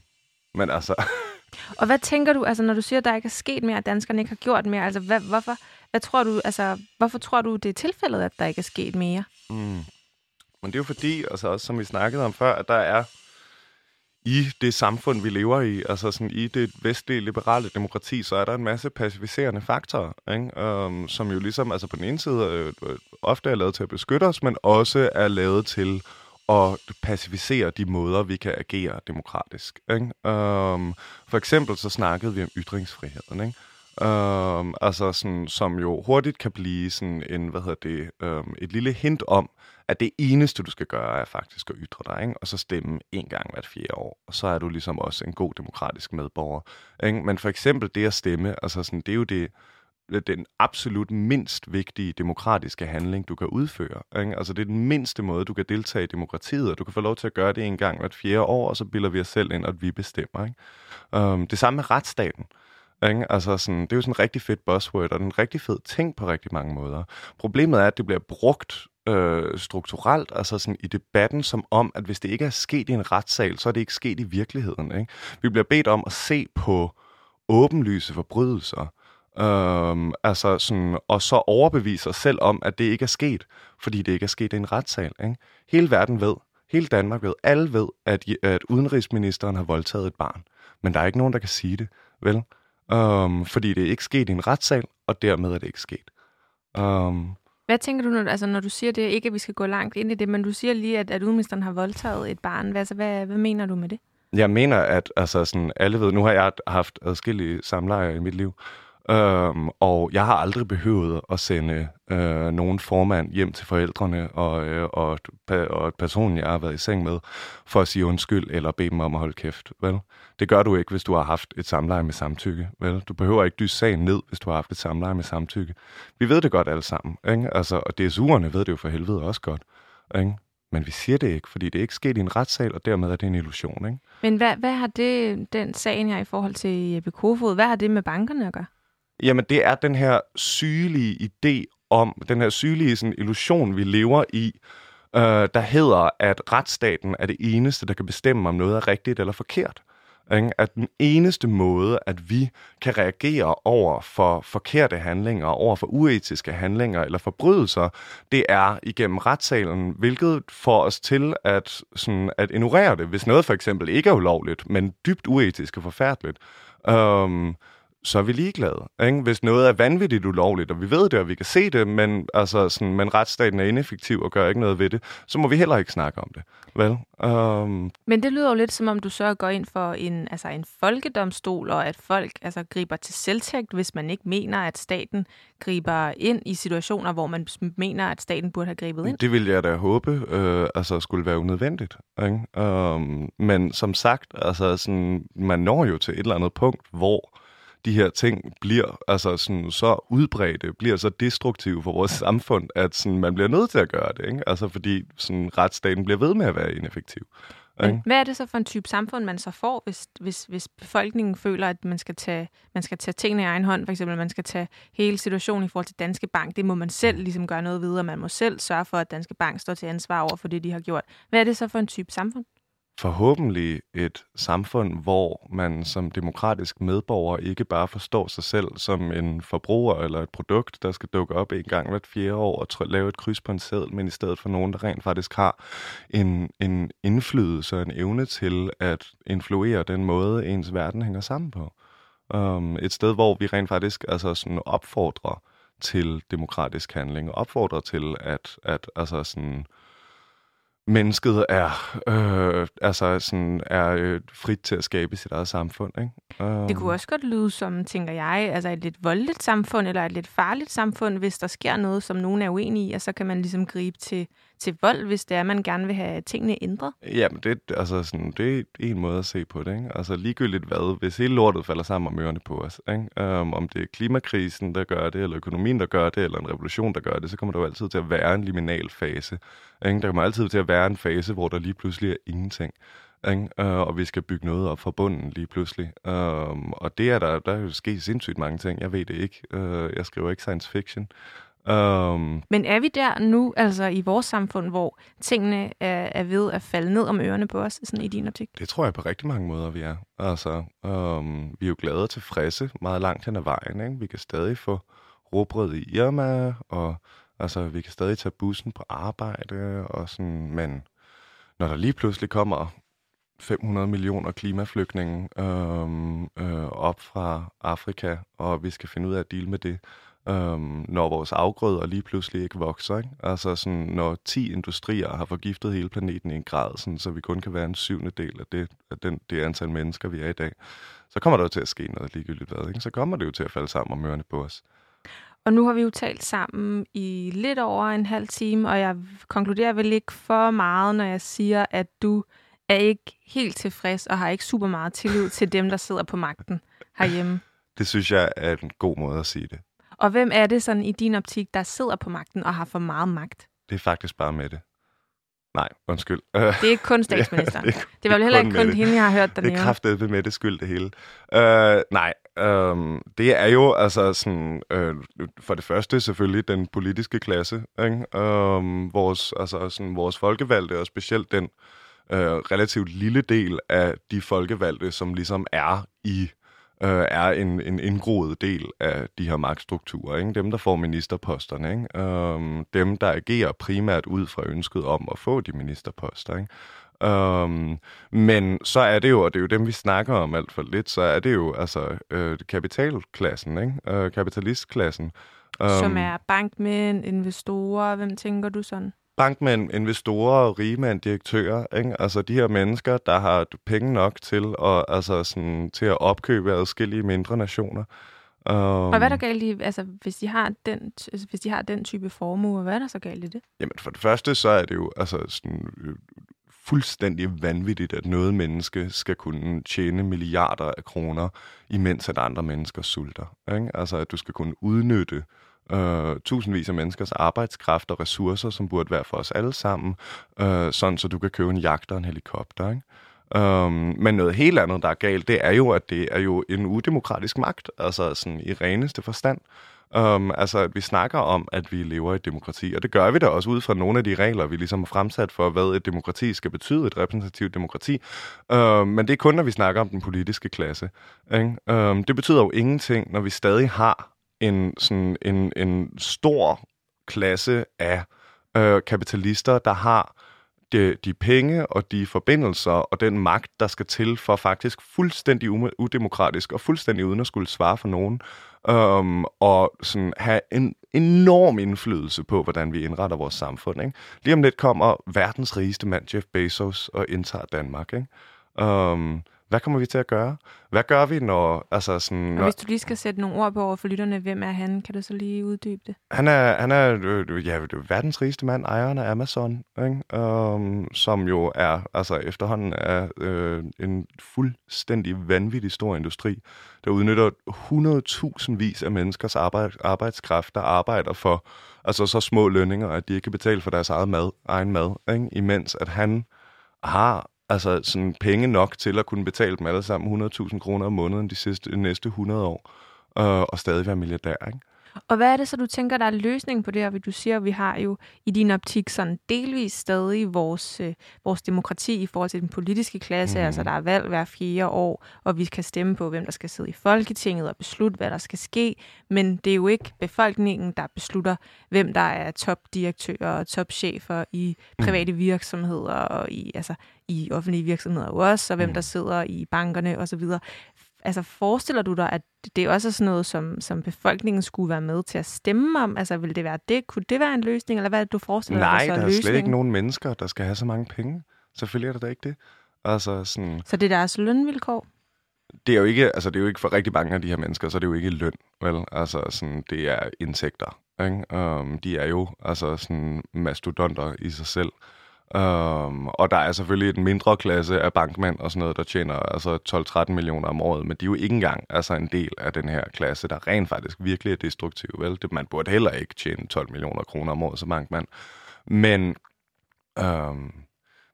men altså... Og hvad tænker du, altså når du siger, at der ikke er sket mere, at danskerne ikke har gjort mere, altså hvad, hvorfor, hvad tror du, altså, hvorfor tror du, det er tilfældet, at der ikke er sket mere? Mm. Men det er jo fordi, altså også som vi snakkede om før, at der er i det samfund, vi lever i, altså sådan i det vestlige liberale demokrati, så er der en masse pacificerende faktorer, ikke? Um, som jo ligesom, altså på den ene side, øh, ofte er lavet til at beskytte os, men også er lavet til at pacificere de måder, vi kan agere demokratisk. Ikke? Um, for eksempel så snakkede vi om ytringsfriheden, ikke? Um, altså sådan, som jo hurtigt kan blive sådan en, hvad hedder det, um, et lille hint om, at det eneste, du skal gøre, er faktisk at ytre dig, ikke? og så stemme en gang hvert fjerde år. Og så er du ligesom også en god demokratisk medborger. Ikke? Men for eksempel det at stemme, altså sådan, det er jo det, den absolut mindst vigtige demokratiske handling, du kan udføre. Ikke? Altså det er den mindste måde, du kan deltage i demokratiet, og du kan få lov til at gøre det en gang hvert fjerde år, og så bilder vi os selv ind, at vi bestemmer. Ikke? Um, det samme med retsstaten. Ikke? Altså sådan, det er jo sådan en rigtig fed buzzword, og en rigtig fed ting på rigtig mange måder. Problemet er, at det bliver brugt øh, strukturelt, altså sådan i debatten, som om, at hvis det ikke er sket i en retssal, så er det ikke sket i virkeligheden. Ikke? Vi bliver bedt om at se på åbenlyse forbrydelser, Øhm, altså sådan, og så overbevise os selv om, at det ikke er sket, fordi det ikke er sket i en retssal. Ikke? Hele verden ved, hele Danmark ved, alle ved, at, at udenrigsministeren har voldtaget et barn. Men der er ikke nogen, der kan sige det, vel? Øhm, fordi det er ikke sket i en retssal, og dermed er det ikke sket. Øhm, hvad tænker du, når, altså, når du siger det, ikke at vi skal gå langt ind i det, men du siger lige, at, at udenrigsministeren har voldtaget et barn. Hvad, altså, hvad, hvad mener du med det? Jeg mener, at altså, sådan, alle ved, nu har jeg haft adskillige samlejer i mit liv, Øhm, og jeg har aldrig behøvet at sende øh, nogen formand hjem til forældrene og, øh, og, og personen, jeg har været i seng med, for at sige undskyld eller bede dem om at holde kæft. Vel? Det gør du ikke, hvis du har haft et samleje med samtykke. Vel? Du behøver ikke dyse sagen ned, hvis du har haft et samleje med samtykke. Vi ved det godt alle sammen. Ikke? Altså, og DSU'erne ved det jo for helvede også godt. Ikke? Men vi siger det ikke, fordi det er ikke sket i en retssal, og dermed er det en illusion. Ikke? Men hvad, hvad har det, den sagen her i forhold til Jeppe Kofod, hvad har det med bankerne at gøre? Jamen, det er den her sygelige idé om, den her sygelige sådan, illusion, vi lever i, øh, der hedder, at retsstaten er det eneste, der kan bestemme, om noget er rigtigt eller forkert. Ikke? At den eneste måde, at vi kan reagere over for forkerte handlinger, over for uetiske handlinger eller forbrydelser, det er igennem retssalen, hvilket får os til at, sådan, at ignorere det. Hvis noget for eksempel ikke er ulovligt, men dybt uetisk og forfærdeligt, øhm, så er vi ligeglade. Ikke? Hvis noget er vanvittigt ulovligt, og vi ved det, og vi kan se det, men, altså, sådan, men retsstaten er ineffektiv og gør ikke noget ved det, så må vi heller ikke snakke om det. Vel? Um... Men det lyder jo lidt som om, du så går ind for en, altså en folkedomstol, og at folk altså, griber til selvtægt, hvis man ikke mener, at staten griber ind i situationer, hvor man mener, at staten burde have grebet ind. Det vil jeg da håbe, øh, altså skulle være unødvendigt. Ikke? Um, men som sagt, altså, sådan, man når jo til et eller andet punkt, hvor de her ting bliver altså sådan, så udbredte, bliver så destruktive for vores samfund, at sådan, man bliver nødt til at gøre det. Ikke? Altså fordi sådan, retsstaten bliver ved med at være ineffektiv. Men hvad er det så for en type samfund, man så får, hvis, hvis, hvis befolkningen føler, at man skal, tage, man skal tage tingene i egen hånd? For eksempel, man skal tage hele situationen i forhold til Danske Bank. Det må man selv ligesom gøre noget ved, og man må selv sørge for, at Danske Bank står til ansvar over for det, de har gjort. Hvad er det så for en type samfund? Forhåbentlig et samfund, hvor man som demokratisk medborger ikke bare forstår sig selv som en forbruger eller et produkt, der skal dukke op en gang hvert fjerde år og lave et kryds på en seddel, men i stedet for nogen, der rent faktisk har en, en indflydelse og en evne til at influere den måde, ens verden hænger sammen på. Um, et sted, hvor vi rent faktisk altså sådan opfordrer til demokratisk handling, og opfordrer til at, at altså sådan, mennesket er, øh, altså sådan, er øh, frit til at skabe sit eget samfund. Ikke? Um. Det kunne også godt lyde som, tænker jeg, altså et lidt voldeligt samfund, eller et lidt farligt samfund, hvis der sker noget, som nogen er uenige i, og så kan man ligesom gribe til, til vold, hvis det er, man gerne vil have tingene ændret. Jamen, det, altså sådan, det er en måde at se på det. Ikke? Altså ligegyldigt hvad, hvis hele lortet falder sammen om ørerne på os, ikke? Um, om det er klimakrisen, der gør det, eller økonomien, der gør det, eller en revolution, der gør det, så kommer der jo altid til at være en liminal fase. Ikke? Der kommer altid til at være en fase, hvor der lige pludselig er ingenting. Ikke? Uh, og vi skal bygge noget op fra bunden lige pludselig. Um, og det er der, der er jo sket sindssygt mange ting. Jeg ved det ikke. Uh, jeg skriver ikke science fiction. Um, Men er vi der nu, altså i vores samfund, hvor tingene er, er ved at falde ned om ørerne på os, sådan i din optik? Det tror jeg på rigtig mange måder, vi er. Altså, um, vi er jo glade og tilfredse meget langt hen ad vejen. Ikke? Vi kan stadig få råbrød i Irma, og altså, vi kan stadig tage bussen på arbejde, og sådan, men når der lige pludselig kommer 500 millioner klimaflygtninge øhm, øh, op fra Afrika, og vi skal finde ud af at deal med det, øhm, når vores afgrøder lige pludselig ikke vokser. Ikke? Altså sådan, når 10 industrier har forgiftet hele planeten i en grad, sådan, så vi kun kan være en syvende del af det, af den, det antal mennesker, vi er i dag, så kommer der jo til at ske noget ligegyldigt hvad. Ikke? Så kommer det jo til at falde sammen om ørerne på os. Og nu har vi jo talt sammen i lidt over en halv time, og jeg konkluderer vel ikke for meget, når jeg siger, at du er ikke helt tilfreds og har ikke super meget tillid til dem, der sidder på magten herhjemme. Det synes jeg er en god måde at sige det. Og hvem er det sådan i din optik, der sidder på magten og har for meget magt? Det er faktisk bare med det. Nej, undskyld. Det er ikke kun statsministeren. det, er, det var vel heller ikke kun hende, jeg har hørt der Det er kraftet med det skyld, det hele. Uh, nej, um, det er jo altså sådan, uh, for det første selvfølgelig den politiske klasse. Ikke? Um, vores, altså sådan, vores folkevalgte, og specielt den uh, relativt lille del af de folkevalgte, som ligesom er i øh, er en, en indgroet del af de her magtstrukturer. Ikke? Dem, der får ministerposterne. Ikke? Øh, dem, der agerer primært ud fra ønsket om at få de ministerposter. Ikke? Um, men så er det jo, og det er jo dem, vi snakker om alt for lidt, så er det jo altså øh, kapitalklassen, ikke? Uh, kapitalistklassen. Um, Som er bankmænd, investorer, hvem tænker du sådan? Bankmænd, investorer, rigmænd, direktører, ikke? altså de her mennesker, der har penge nok til at, altså sådan, til at opkøbe adskillige mindre nationer. Um, og hvad er der galt i, altså hvis de har den, altså, hvis de har den type formue, hvad er der så galt i det? Jamen for det første, så er det jo altså sådan, øh, fuldstændig vanvittigt, at noget menneske skal kunne tjene milliarder af kroner, imens at andre mennesker sulter. Ikke? Altså at du skal kunne udnytte øh, øh, tusindvis af menneskers arbejdskraft og ressourcer, som burde være for os alle sammen, øh, sådan så du kan købe en jagt og en helikopter. Ikke? Um, men noget helt andet, der er galt, det er jo, at det er jo en udemokratisk magt, altså sådan i reneste forstand. Um, altså, at vi snakker om, at vi lever i et demokrati, og det gør vi da også ud fra nogle af de regler, vi ligesom har fremsat for, hvad et demokrati skal betyde, et repræsentativt demokrati. Um, men det er kun, når vi snakker om den politiske klasse. Ikke? Um, det betyder jo ingenting, når vi stadig har en, sådan en, en stor klasse af øh, kapitalister, der har de, de penge og de forbindelser og den magt, der skal til for faktisk fuldstændig udemokratisk og fuldstændig uden at skulle svare for nogen, um, og sådan have en enorm indflydelse på, hvordan vi indretter vores samfund. Ikke? Lige om lidt kommer verdens rigeste mand, Jeff Bezos, og indtager Danmark. Ikke? Um, hvad kommer vi til at gøre? Hvad gør vi, når... Altså sådan, når... Og hvis du lige skal sætte nogle ord på over for lytterne, hvem er han? Kan du så lige uddybe det? Han er, han er øh, ja, verdens rigeste mand, ejeren af Amazon, ikke? Um, som jo er altså efterhånden er øh, en fuldstændig vanvittig stor industri, der udnytter 100.000 vis af menneskers arbejde, arbejdskraft, der arbejder for altså så små lønninger, at de ikke kan betale for deres eget mad, egen mad, ikke? imens at han har altså sådan penge nok til at kunne betale dem alle sammen 100.000 kroner om måneden de sidste, næste 100 år, øh, og stadig være milliardær, ikke? Og hvad er det så, du tænker, der er løsningen på det her? Du siger, at vi har jo i din optik sådan delvis stadig vores, øh, vores demokrati i forhold til den politiske klasse. Mm. Altså, der er valg hver fire år, og vi kan stemme på, hvem der skal sidde i Folketinget og beslutte, hvad der skal ske. Men det er jo ikke befolkningen, der beslutter, hvem der er topdirektører og topchefer i mm. private virksomheder og i, altså, i offentlige virksomheder også, og hvem mm. der sidder i bankerne osv altså forestiller du dig, at det også er sådan noget, som, som befolkningen skulle være med til at stemme om? Altså vil det være det? Kunne det være en løsning, eller hvad er det, du forestiller Nej, dig? Nej, der er løsning? slet ikke nogen mennesker, der skal have så mange penge. Selvfølgelig er det da ikke det. Altså, sådan... Så det er deres lønvilkår? Det er jo ikke, altså det er jo ikke for rigtig mange af de her mennesker, så det er jo ikke løn, vel? Altså sådan, det er indtægter, ikke? Um, de er jo altså sådan mastodonter i sig selv. Um, og der er selvfølgelig en mindre klasse af bankmænd og sådan noget, der tjener altså 12-13 millioner om året, men de er jo ikke engang altså en del af den her klasse, der rent faktisk virkelig er destruktiv. Vel? Det, man burde heller ikke tjene 12 millioner kroner om året som bankmand. Men, um,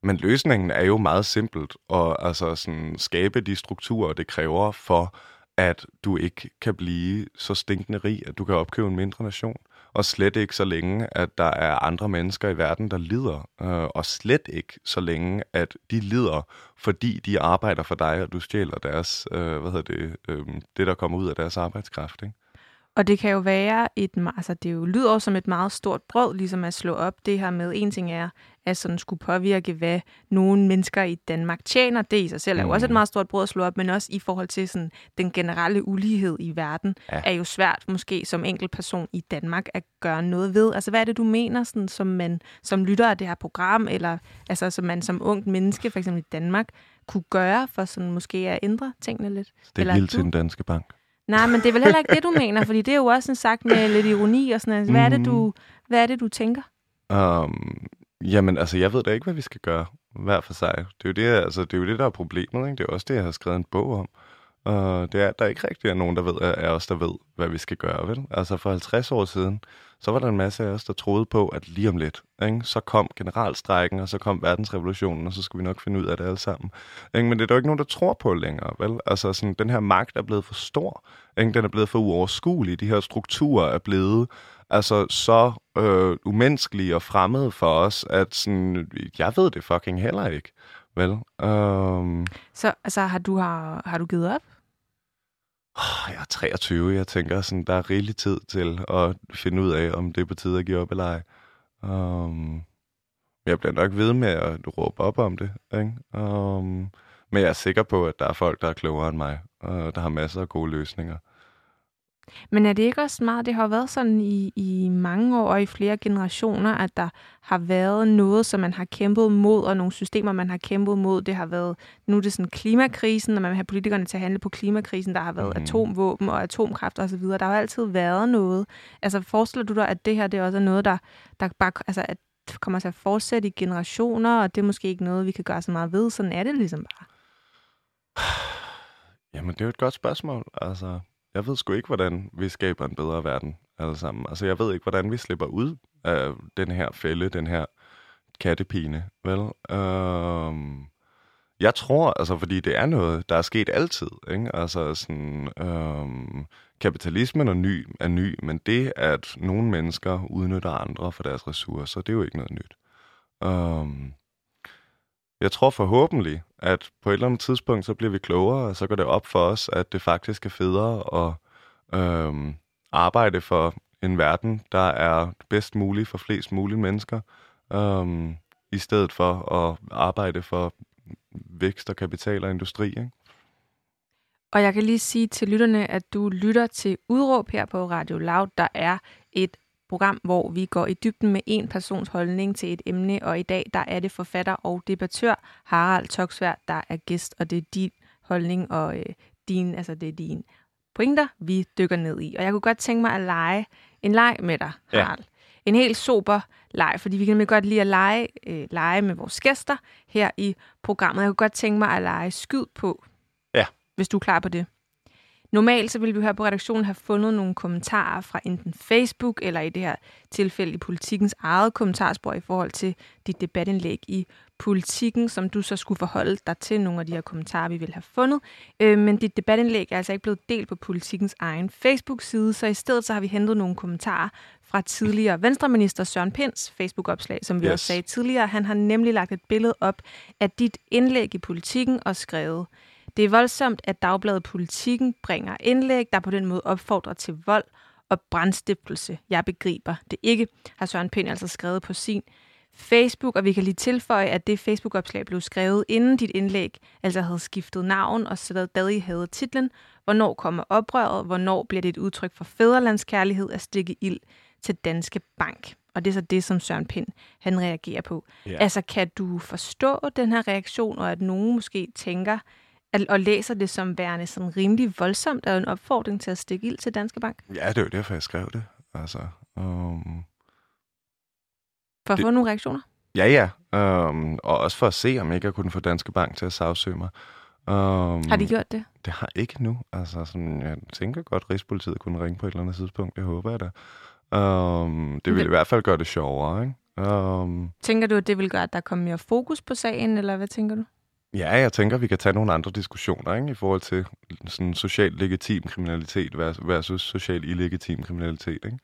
men løsningen er jo meget simpelt, og altså sådan skabe de strukturer, det kræver for, at du ikke kan blive så stinkende rig, at du kan opkøbe en mindre nation og slet ikke så længe, at der er andre mennesker i verden, der lider, øh, og slet ikke så længe, at de lider, fordi de arbejder for dig, og du stjæler deres, øh, hvad hedder det, øh, det der kommer ud af deres arbejdskraft, ikke? Og det kan jo være et, altså det jo lyder som et meget stort brød, ligesom at slå op det her med, en ting er, at sådan skulle påvirke, hvad nogle mennesker i Danmark tjener. Det i sig selv er jo også et mm. meget stort brød at slå op, men også i forhold til sådan, den generelle ulighed i verden, ja. er jo svært måske som enkelt person i Danmark at gøre noget ved. Altså hvad er det, du mener, sådan, som man som lytter af det her program, eller altså, som man som ungt menneske, for eksempel i Danmark, kunne gøre for sådan måske at ændre tingene lidt? Det er eller vildt til den danske bank. Nej, men det er vel heller ikke det, du mener, fordi det er jo også en sagt med lidt ironi og sådan noget. Hvad er det, du, mm. hvad er det, du tænker? Um, jamen, altså, jeg ved da ikke, hvad vi skal gøre hver for sig. Det er jo det, altså, det, er jo det der er problemet. Ikke? Det er også det, jeg har skrevet en bog om. Og det er, der er ikke rigtig nogen, der ved, af os, der ved, hvad vi skal gøre. Vel? Altså for 50 år siden, så var der en masse af os, der troede på, at lige om lidt, ikke? så kom generalstrækken, og så kom verdensrevolutionen, og så skulle vi nok finde ud af det alle sammen. Ikke? Men det er der ikke nogen, der tror på længere. Vel? Altså sådan, den her magt er blevet for stor. Ikke? Den er blevet for uoverskuelig. De her strukturer er blevet altså så øh, umenneskelige og fremmede for os, at sådan, jeg ved det fucking heller ikke. Vel? Um... Så altså, har, du, har, har du givet op? Oh, jeg er 23, jeg tænker, sådan, der er rigelig tid til at finde ud af, om det er på tide at give op eller ej. Um, jeg bliver nok ved med at råbe op om det. Ikke? Um, men jeg er sikker på, at der er folk, der er klogere end mig, og der har masser af gode løsninger. Men er det ikke også meget, det har været sådan i, i mange år og i flere generationer, at der har været noget, som man har kæmpet mod, og nogle systemer, man har kæmpet mod. Det har været, nu er det sådan klimakrisen, når man vil have politikerne til at handle på klimakrisen. Der har været mm. atomvåben og atomkraft osv. Der har altid været noget. Altså forestiller du dig, at det her det også er noget, der, der bare, altså, at kommer til at fortsætte i generationer, og det er måske ikke noget, vi kan gøre så meget ved. Sådan er det ligesom bare. Jamen, det er jo et godt spørgsmål. Altså, jeg ved sgu ikke, hvordan vi skaber en bedre verden alle sammen. Altså, jeg ved ikke, hvordan vi slipper ud af den her fælde, den her kattepine, vel? Øhm, jeg tror, altså, fordi det er noget, der er sket altid, ikke? Altså, sådan, øhm, kapitalismen er ny, er ny, men det, at nogle mennesker udnytter andre for deres ressourcer, det er jo ikke noget nyt. Øhm, jeg tror forhåbentlig, at på et eller andet tidspunkt, så bliver vi klogere, og så går det op for os, at det faktisk er federe at øhm, arbejde for en verden, der er bedst mulig for flest mulige mennesker. Øhm, i stedet for at arbejde for vækst og kapital og industri. Ikke? Og jeg kan lige sige til lytterne, at du lytter til Udråb her på Radio Loud. Der er et program, hvor vi går i dybden med en persons holdning til et emne, og i dag der er det forfatter og debattør Harald Toksvær, der er gæst, og det er din holdning og øh, din, altså det er din pointer, vi dykker ned i. Og jeg kunne godt tænke mig at lege en leg med dig, Harald. Ja. En helt sober leg, fordi vi kan nemlig godt lide at lege, øh, lege med vores gæster her i programmet. Jeg kunne godt tænke mig at lege skyd på, ja. hvis du er klar på det. Normalt så ville vi her på redaktionen have fundet nogle kommentarer fra enten Facebook eller i det her tilfælde i politikens eget kommentarspor i forhold til dit debatindlæg i politikken, som du så skulle forholde dig til nogle af de her kommentarer, vi ville have fundet. Øh, men dit debatindlæg er altså ikke blevet delt på politikens egen Facebook-side, så i stedet så har vi hentet nogle kommentarer fra tidligere venstreminister Søren Pins Facebook-opslag, som vi yes. også sagde tidligere. Han har nemlig lagt et billede op af dit indlæg i politikken og skrevet, det er voldsomt, at Dagbladet Politikken bringer indlæg, der på den måde opfordrer til vold og brandstiftelse. Jeg begriber det ikke, har Søren Pind altså skrevet på sin Facebook, og vi kan lige tilføje, at det Facebook-opslag blev skrevet inden dit indlæg, altså havde skiftet navn og stadig havde titlen, Hvornår kommer oprøret? Hvornår bliver det et udtryk for fædrelandskærlighed at stikke ild til Danske Bank? Og det er så det, som Søren Pind han reagerer på. Ja. Altså, kan du forstå den her reaktion, og at nogen måske tænker, og læser det som værende sådan rimelig voldsomt, og en opfordring til at stikke ild til Danske Bank? Ja, det er jo derfor, jeg skrev det. Altså, um... For at det... få nogle reaktioner? Ja, ja. Um, og også for at se, om jeg ikke kunne få Danske Bank til at sagsøge mig. Um, har de gjort det? Det har ikke nu. Altså, sådan, jeg tænker godt, at Rigspolitiet kunne ringe på et eller andet tidspunkt. Det håber jeg da. Um, det vil i hvert fald gøre det sjovere, ikke? Um, tænker du, at det vil gøre, at der kommer mere fokus på sagen, eller hvad tænker du? Ja, jeg tænker, vi kan tage nogle andre diskussioner ikke? i forhold til sådan socialt legitim kriminalitet versus social illegitim kriminalitet. Ikke?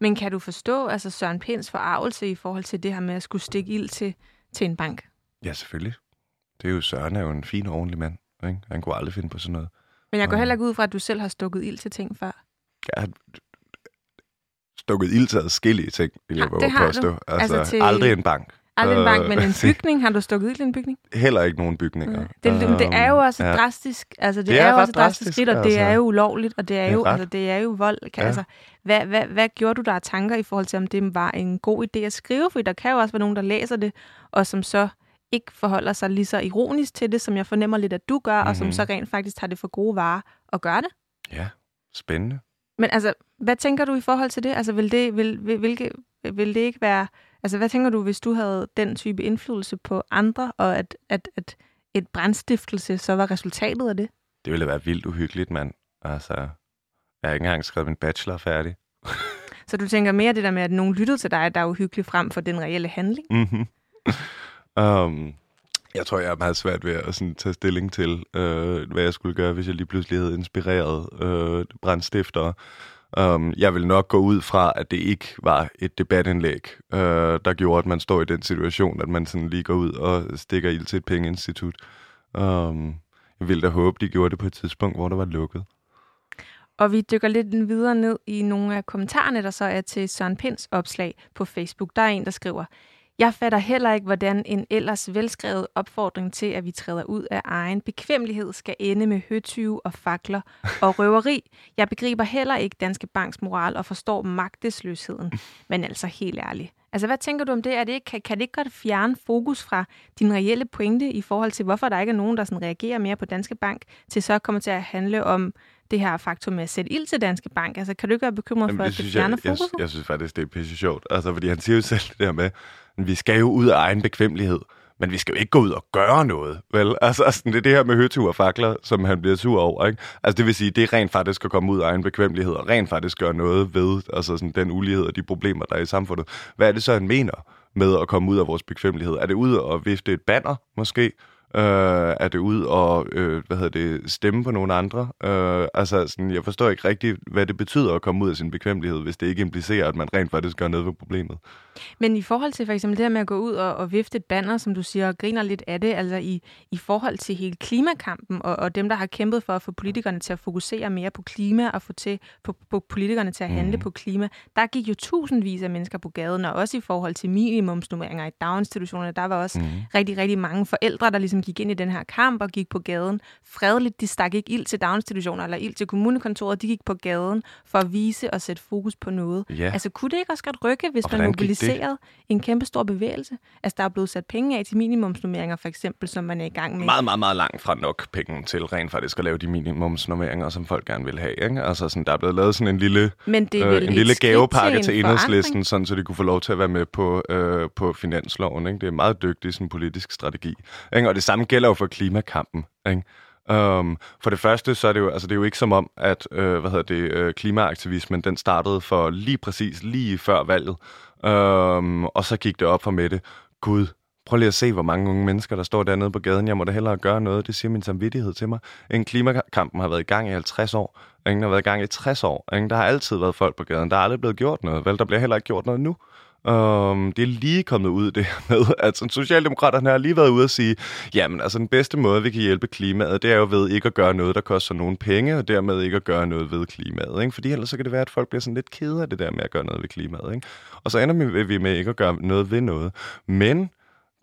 Men kan du forstå altså Søren Pins forarvelse i forhold til det her med at skulle stikke ild til, til en bank? Ja, selvfølgelig. Det er jo Søren er jo en fin og ordentlig mand. Ikke? Han kunne aldrig finde på sådan noget. Men jeg går heller ikke ud fra, at du selv har stukket ild til ting før. Jeg har stukket ild til adskillige ting, vil jeg ja, påstå. Du. Altså, altså til... aldrig en bank. Aldrig en bank, men en bygning. Har du stukket ild i en bygning? Heller ikke nogen bygninger. Ja. Det, det, det er jo også ja. drastisk. Altså, det, det er, er jo også drastisk skridt, og altså. det er jo ulovligt, og det er, jo, altså, det er jo vold. Kan, ja. altså, hvad, hvad, hvad gjorde du der af tanker i forhold til, om det var en god idé at skrive? For der kan jo også være nogen, der læser det, og som så ikke forholder sig lige så ironisk til det, som jeg fornemmer lidt, at du gør, mm-hmm. og som mhm. så rent faktisk tager det for gode varer og gør det. Ja, spændende. Men altså, hvad tænker du i forhold til det? Altså, vil det, vil, vil, hvilke, vil det ikke være... Altså, hvad tænker du, hvis du havde den type indflydelse på andre, og at, at, at et brandstiftelse så var resultatet af det? Det ville være vildt uhyggeligt, mand. Altså, jeg har ikke engang skrevet min bachelor færdig. så du tænker mere det der med, at nogen lyttede til dig, der er uhyggeligt frem for den reelle handling? Mm-hmm. um, jeg tror, jeg er meget svært ved at sådan, tage stilling til, øh, hvad jeg skulle gøre, hvis jeg lige pludselig havde inspireret øh, brændstiftere. Um, jeg vil nok gå ud fra, at det ikke var et debatindlæg, uh, der gjorde, at man står i den situation, at man sådan lige går ud og stikker ild til et pengeinstitut. Um, jeg vil da håbe, de gjorde det på et tidspunkt, hvor der var lukket. Og vi dykker lidt videre ned i nogle af kommentarerne, der så er til Søren Pins opslag på Facebook. Der er en, der skriver, jeg fatter heller ikke, hvordan en ellers velskrevet opfordring til, at vi træder ud af egen bekvemmelighed, skal ende med høtyve og fakler og røveri. Jeg begriber heller ikke Danske Banks moral og forstår magtesløsheden. Men altså helt ærligt. Altså, hvad tænker du om det? Er det ikke, kan, kan det ikke godt fjerne fokus fra din reelle pointe i forhold til, hvorfor der ikke er nogen, der sådan reagerer mere på Danske Bank, til så kommer til at handle om det her faktum med at sætte ild til Danske Bank? Altså, kan du ikke være bekymret Jamen, for, at det fjerner jeg, fokus? Jeg, jeg synes faktisk, det er pisse sjovt. Altså, fordi han siger jo selv det der med, vi skal jo ud af egen bekvemmelighed, men vi skal jo ikke gå ud og gøre noget, vel? Altså, altså det er det her med høtyv og fakler, som han bliver sur over, ikke? Altså, det vil sige, det er rent faktisk at komme ud af egen bekvemmelighed, og rent faktisk gøre noget ved altså, sådan, den ulighed og de problemer, der er i samfundet. Hvad er det så, han mener med at komme ud af vores bekvemmelighed? Er det ud og vifte et banner, måske? Øh, er det ud og øh, hvad hedder det, stemme på nogle andre. Øh, altså, sådan, jeg forstår ikke rigtigt, hvad det betyder at komme ud af sin bekvemmelighed, hvis det ikke implicerer, at man rent faktisk gør noget ved problemet. Men i forhold til for eksempel det her med at gå ud og, og vifte et banner, som du siger, og griner lidt af det, altså i, i forhold til hele klimakampen og, og dem, der har kæmpet for at få politikerne til at fokusere mere på klima og få til på, på politikerne til at handle mm. på klima, der gik jo tusindvis af mennesker på gaden, og også i forhold til minimumsnummeringer i daginstitutionerne, der var også mm. rigtig, rigtig mange forældre, der ligesom gik ind i den her kamp og gik på gaden fredeligt. De stak ikke ild til daginstitutioner eller ild til kommunekontoret, de gik på gaden for at vise og sætte fokus på noget. Ja. Altså kunne det ikke også godt rykke, hvis man mobiliserede en kæmpe stor bevægelse? Altså der er blevet sat penge af til minimumsnummeringer for eksempel, som man er i gang med. Meget, meget, meget langt fra nok penge til rent faktisk at lave de minimumsnummeringer, som folk gerne vil have. Ikke? Altså sådan, der er blevet lavet sådan en lille, Men det øh, en lille gavepakke til, til enhedslisten, sådan, så de kunne få lov til at være med på, øh, på finansloven. Ikke? Det er meget dygtig sådan, politisk strategi. Ikke? Og det samme gælder jo for klimakampen. Ikke? Um, for det første, så er det jo, altså, det er jo ikke som om, at øh, hvad hedder det, øh, klimaaktivismen den startede for lige præcis lige før valget. Um, og så gik det op for Mette. Gud, prøv lige at se, hvor mange unge mennesker, der står dernede på gaden. Jeg må da hellere gøre noget. Det siger min samvittighed til mig. En klimakampen har været i gang i 50 år. Ingen har været i gang i 60 år. Ingen, der har altid været folk på gaden. Der er aldrig blevet gjort noget. Vel, der bliver heller ikke gjort noget nu. Um, det er lige kommet ud det her med, at sådan, Socialdemokraterne har lige været ude og sige, jamen altså den bedste måde, vi kan hjælpe klimaet, det er jo ved ikke at gøre noget, der koster nogen penge, og dermed ikke at gøre noget ved klimaet. Ikke? Fordi ellers så kan det være, at folk bliver sådan lidt kede af det der med at gøre noget ved klimaet. Ikke? Og så ender vi med ikke at gøre noget ved noget. Men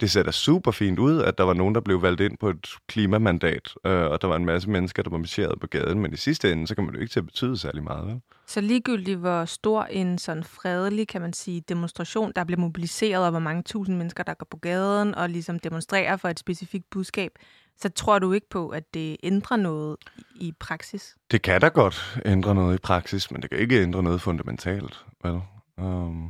det ser da super fint ud, at der var nogen, der blev valgt ind på et klimamandat, øh, og der var en masse mennesker, der var marcheret på gaden, men i sidste ende, så kan man jo ikke til at betyde særlig meget. Vel? Så ligegyldigt hvor stor en sådan fredelig, kan man sige, demonstration, der bliver mobiliseret, og hvor mange tusind mennesker, der går på gaden og ligesom demonstrerer for et specifikt budskab, så tror du ikke på, at det ændrer noget i praksis? Det kan da godt ændre noget i praksis, men det kan ikke ændre noget fundamentalt. Vel? Um...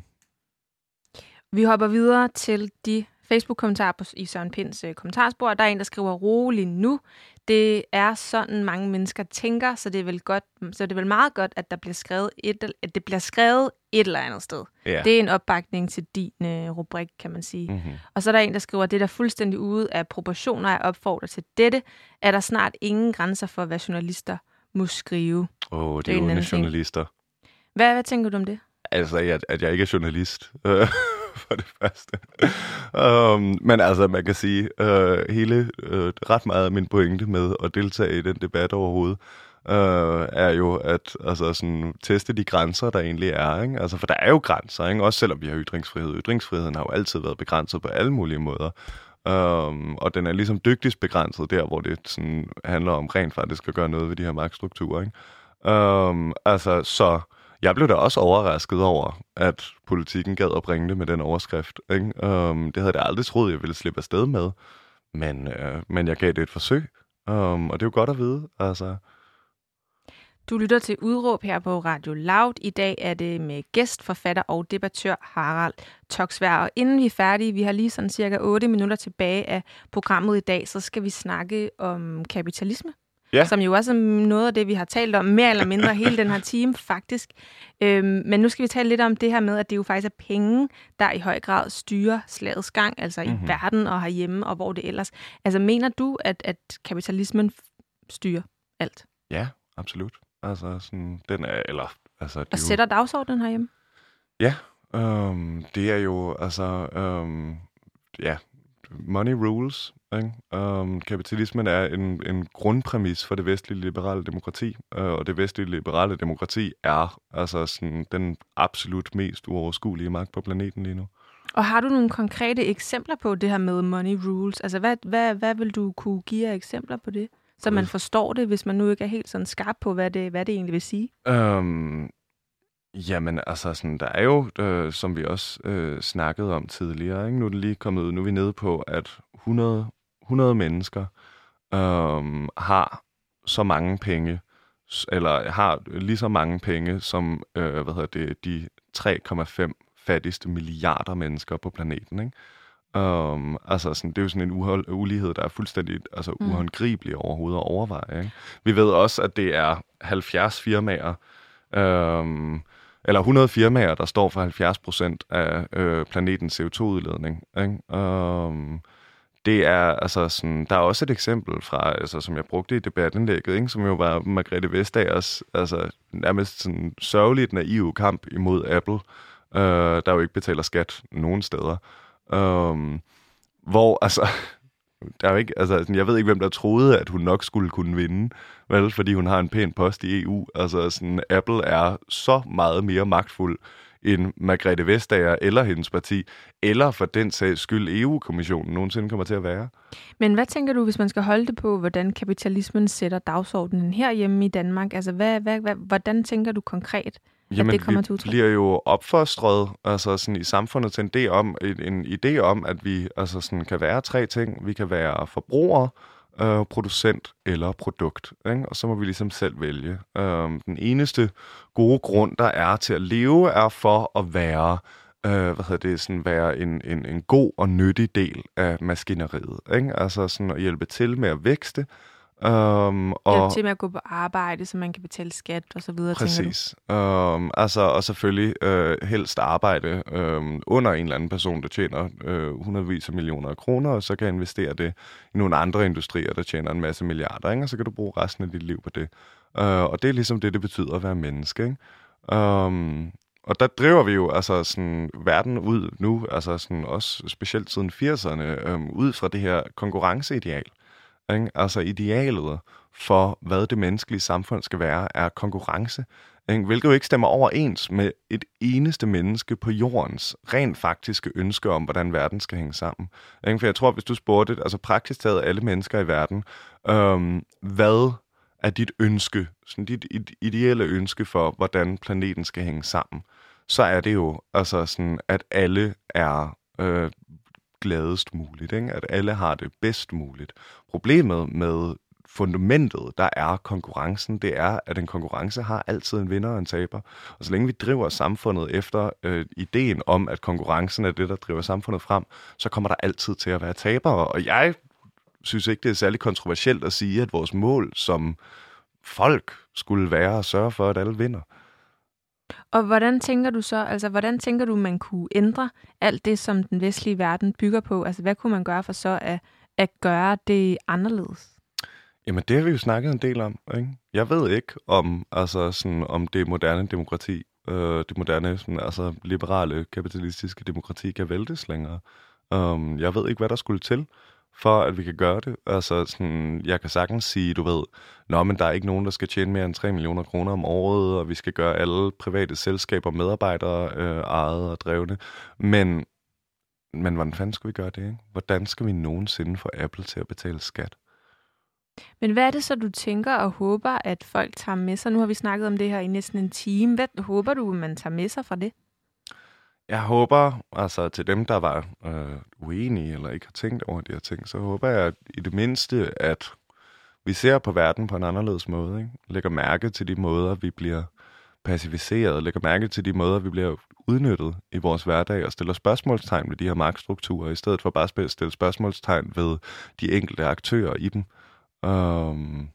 Vi hopper videre til de Facebook-kommentar i Søren Pinds øh, kommentarspor. Der er en, der skriver rolig nu. Det er sådan, mange mennesker tænker, så det er vel, godt, så det er vel meget godt, at, der bliver skrevet et, at det bliver skrevet et eller andet sted. Yeah. Det er en opbakning til din øh, rubrik, kan man sige. Mm-hmm. Og så er der en, der skriver, det der fuldstændig ude af proportioner er opfordret til dette, er der snart ingen grænser for, hvad journalister må skrive. Åh, oh, det er jo journalister. Hvad, hvad tænker du om det? Altså, at, at jeg ikke er journalist. for det første. um, men altså, man kan sige, uh, hele uh, ret meget af min pointe med at deltage i den debat overhovedet, uh, er jo at altså, sådan, teste de grænser, der egentlig er. Ikke? Altså, for der er jo grænser, ikke? også selvom vi har ytringsfrihed. Ytringsfriheden har jo altid været begrænset på alle mulige måder. Um, og den er ligesom dygtigst begrænset der, hvor det sådan handler om rent faktisk at gøre noget ved de her magtstrukturer. Ikke? Um, altså, så jeg blev da også overrasket over, at politikken gad at bringe det med den overskrift. Ikke? Um, det havde jeg aldrig troet, jeg ville slippe afsted med. Men, uh, men jeg gav det et forsøg, um, og det er jo godt at vide. Altså. Du lytter til Udråb her på Radio Loud. I dag er det med gæst, forfatter og debattør Harald Toksvær. Og inden vi er færdige, vi har lige sådan cirka 8 minutter tilbage af programmet i dag, så skal vi snakke om kapitalisme ja. som jo også er noget af det, vi har talt om mere eller mindre hele den her time, faktisk. Øhm, men nu skal vi tale lidt om det her med, at det jo faktisk er penge, der i høj grad styrer slagets gang, altså mm-hmm. i mhm. verden og herhjemme, og hvor det ellers. Altså mener du, at, at kapitalismen styrer alt? Ja, absolut. Altså sådan, den er, eller... Altså, og sætter jo... dagsordenen herhjemme? Ja, øhm, det er jo, altså, øhm, ja, money rules. Ikke? Um, kapitalismen er en, en grundpræmis for det vestlige liberale demokrati, uh, og det vestlige liberale demokrati er altså sådan, den absolut mest uoverskuelige magt på planeten lige nu. Og har du nogle konkrete eksempler på det her med money rules? Altså, hvad, hvad, hvad vil du kunne give af eksempler på det? Så man forstår det, hvis man nu ikke er helt sådan skarp på, hvad det, hvad det egentlig vil sige? Um, Jamen, altså, sådan, der er jo, øh, som vi også øh, snakkede om tidligere, ikke? nu er det lige kommet ud, nu er vi nede på, at 100, 100 mennesker øh, har så mange penge, eller har lige så mange penge som øh, hvad hedder det, de 3,5 fattigste milliarder mennesker på planeten. Ikke? Um, altså sådan, det er jo sådan en uhold, ulighed, der er fuldstændig altså, mm. uhåndgribelig overhovedet at overveje. Ikke? Vi ved også, at det er 70 firmaer, um, eller 100 firmaer, der står for 70 procent af øh, planetens CO2-udledning. Ikke? Um, det er altså sådan, der er også et eksempel fra, altså, som jeg brugte i debatindlægget, ikke? som jo var Margrethe Vestagers altså, nærmest sådan sørgeligt naive kamp imod Apple, øh, der jo ikke betaler skat nogen steder. Um, hvor altså, der er jo ikke, altså, jeg ved ikke, hvem der troede, at hun nok skulle kunne vinde, vel, fordi hun har en pæn post i EU. Altså, sådan, Apple er så meget mere magtfuld end Margrethe Vestager eller hendes parti, eller for den sags skyld EU-kommissionen nogensinde kommer til at være. Men hvad tænker du, hvis man skal holde det på, hvordan kapitalismen sætter dagsordenen herhjemme i Danmark? Altså, hvad, hvad, hvad, hvordan tænker du konkret, Jamen, at det kommer til udtryk? bliver jo opfostret altså sådan i samfundet til en idé om, en, en idé om, at vi altså sådan kan være tre ting. Vi kan være forbrugere, øh, producent eller produkt. Ikke? Og så må vi ligesom selv vælge. Øh, den eneste gode grund, der er til at leve, er for at være øh, hvad hedder det, sådan være en, en, en god og nyttig del af maskineriet. Ikke? Altså sådan at hjælpe til med at vækste, Um, og Hjælp til med at gå på arbejde, så man kan betale skat og så videre, Præcis. Um, altså, og selvfølgelig uh, helst arbejde um, under en eller anden person, der tjener uh, hundredvis af millioner af kroner, og så kan investere det i nogle andre industrier, der tjener en masse milliarder, ikke? og så kan du bruge resten af dit liv på det. Uh, og det er ligesom det, det betyder at være menneske. Ikke? Um, og der driver vi jo altså sådan verden ud nu, altså sådan også specielt siden 80'erne, um, ud fra det her konkurrenceideal. Ikke? Altså idealet for, hvad det menneskelige samfund skal være, er konkurrence. Ikke? Hvilket jo ikke stemmer overens med et eneste menneske på jordens rent faktiske ønske om, hvordan verden skal hænge sammen. Ikke? For jeg tror, hvis du spurgte altså praktisk taget alle mennesker i verden, øhm, hvad er dit ønske, sådan dit ideelle ønske for, hvordan planeten skal hænge sammen, så er det jo altså sådan, at alle er øh, gladest muligt, ikke? at alle har det bedst muligt. Problemet med fundamentet, der er konkurrencen, det er, at en konkurrence har altid en vinder og en taber. Og så længe vi driver samfundet efter øh, ideen om, at konkurrencen er det, der driver samfundet frem, så kommer der altid til at være tabere. Og jeg synes ikke, det er særlig kontroversielt at sige, at vores mål som folk skulle være at sørge for, at alle vinder. Og hvordan tænker du så, altså hvordan tænker du, man kunne ændre alt det, som den vestlige verden bygger på? Altså hvad kunne man gøre for så at, at gøre det anderledes? Jamen det har vi jo snakket en del om. Ikke? Jeg ved ikke, om, altså, sådan, om det moderne demokrati, øh, det moderne sådan, altså, liberale kapitalistiske demokrati kan væltes længere. Um, jeg ved ikke, hvad der skulle til for at vi kan gøre det. Altså, sådan, jeg kan sagtens sige, du ved, nå, men der er ikke nogen, der skal tjene mere end 3 millioner kroner om året, og vi skal gøre alle private selskaber, medarbejdere øh, ejet og drevne. Men, men hvordan fanden skal vi gøre det? Ikke? Hvordan skal vi nogensinde få Apple til at betale skat? Men hvad er det så, du tænker og håber, at folk tager med sig? Nu har vi snakket om det her i næsten en time. Hvad håber du, man tager med sig fra det? Jeg håber, altså til dem, der var øh, uenige eller ikke har tænkt over de her ting, så håber jeg i det mindste, at vi ser på verden på en anderledes måde. Ikke? Lægger mærke til de måder, vi bliver pacificeret, lægger mærke til de måder, vi bliver udnyttet i vores hverdag og stiller spørgsmålstegn ved de her magtstrukturer, i stedet for bare at stille spørgsmålstegn ved de enkelte aktører i dem. Um,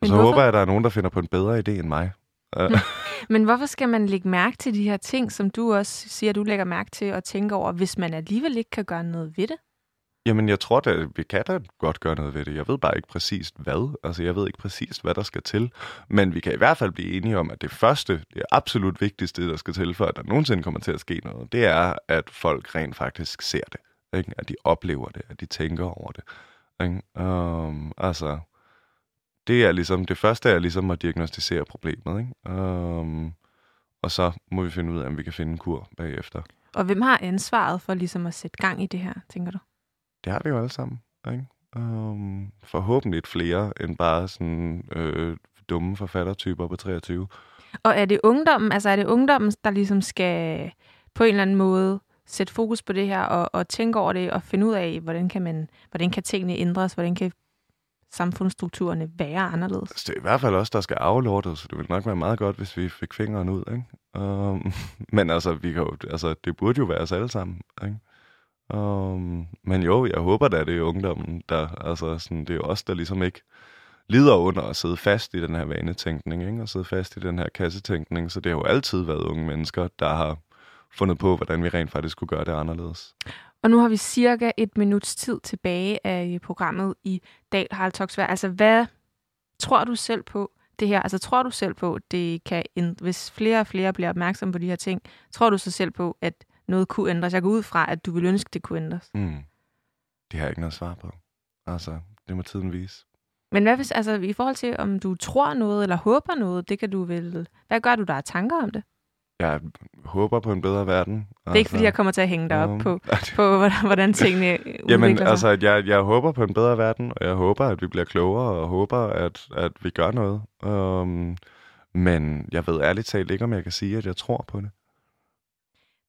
og så hvorfor? håber jeg, at der er nogen, der finder på en bedre idé end mig. Men hvorfor skal man lægge mærke til de her ting, som du også siger, du lægger mærke til og tænker over, hvis man alligevel ikke kan gøre noget ved det? Jamen, jeg tror at vi kan da godt gøre noget ved det. Jeg ved bare ikke præcist hvad. Altså, jeg ved ikke præcist, hvad der skal til. Men vi kan i hvert fald blive enige om, at det første, det absolut vigtigste, der skal til, for at der nogensinde kommer til at ske noget, det er, at folk rent faktisk ser det. Ikke? At de oplever det, at de tænker over det. Ikke? Um, altså, det er ligesom, det første er ligesom at diagnostisere problemet, ikke? Um, og så må vi finde ud af, om vi kan finde en kur bagefter. Og hvem har ansvaret for ligesom at sætte gang i det her, tænker du? Det har vi jo alle sammen, ikke? Um, forhåbentlig flere end bare sådan øh, dumme forfattertyper på 23. Og er det ungdommen, altså er det ungdommen, der ligesom skal på en eller anden måde sætte fokus på det her og, og tænke over det og finde ud af, hvordan kan, man, hvordan kan tingene ændres, hvordan kan samfundsstrukturerne være anderledes? Altså, det er i hvert fald også, der skal aflortes, så det ville nok være meget godt, hvis vi fik fingeren ud. Ikke? Um, men altså, vi kan jo, altså, det burde jo være os alle sammen. Ikke? Um, men jo, jeg håber da, det er ungdommen, der, altså, sådan, det er os, der ligesom ikke lider under at sidde fast i den her vanetænkning, ikke? og sidde fast i den her kassetænkning. Så det har jo altid været unge mennesker, der har fundet på, hvordan vi rent faktisk kunne gøre det anderledes. Og nu har vi cirka et minuts tid tilbage af programmet i dag, Harald Toksvær. Altså, hvad tror du selv på det her? Altså, tror du selv på, det kan, hvis flere og flere bliver opmærksomme på de her ting, tror du så selv på, at noget kunne ændres? Jeg går ud fra, at du vil ønske, det kunne ændres. Mm. Det har jeg ikke noget svar på. Altså, det må tiden vise. Men hvad hvis, altså, i forhold til, om du tror noget eller håber noget, det kan du vel... Hvad gør du, der er tanker om det? Jeg håber på en bedre verden. Det er altså, ikke, fordi jeg kommer til at hænge dig op på, på hvordan tingene Jamen, sig. altså, jeg, jeg håber på en bedre verden, og jeg håber, at vi bliver klogere, og håber, at, at vi gør noget. Um, men jeg ved ærligt talt ikke, om jeg kan sige, at jeg tror på det.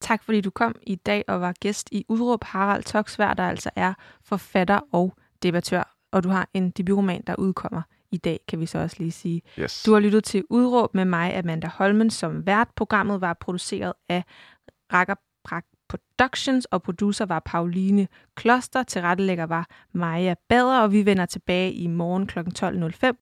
Tak fordi du kom i dag og var gæst i Udråb Harald Toksvær, der altså er forfatter og debattør. Og du har en debutroman, der udkommer i dag, kan vi så også lige sige. Yes. Du har lyttet til Udråb med mig, Amanda Holmen, som vært. Programmet var produceret af Rakker Productions, og producer var Pauline Kloster. Tilrettelægger var Maja Bader, og vi vender tilbage i morgen kl. 12.05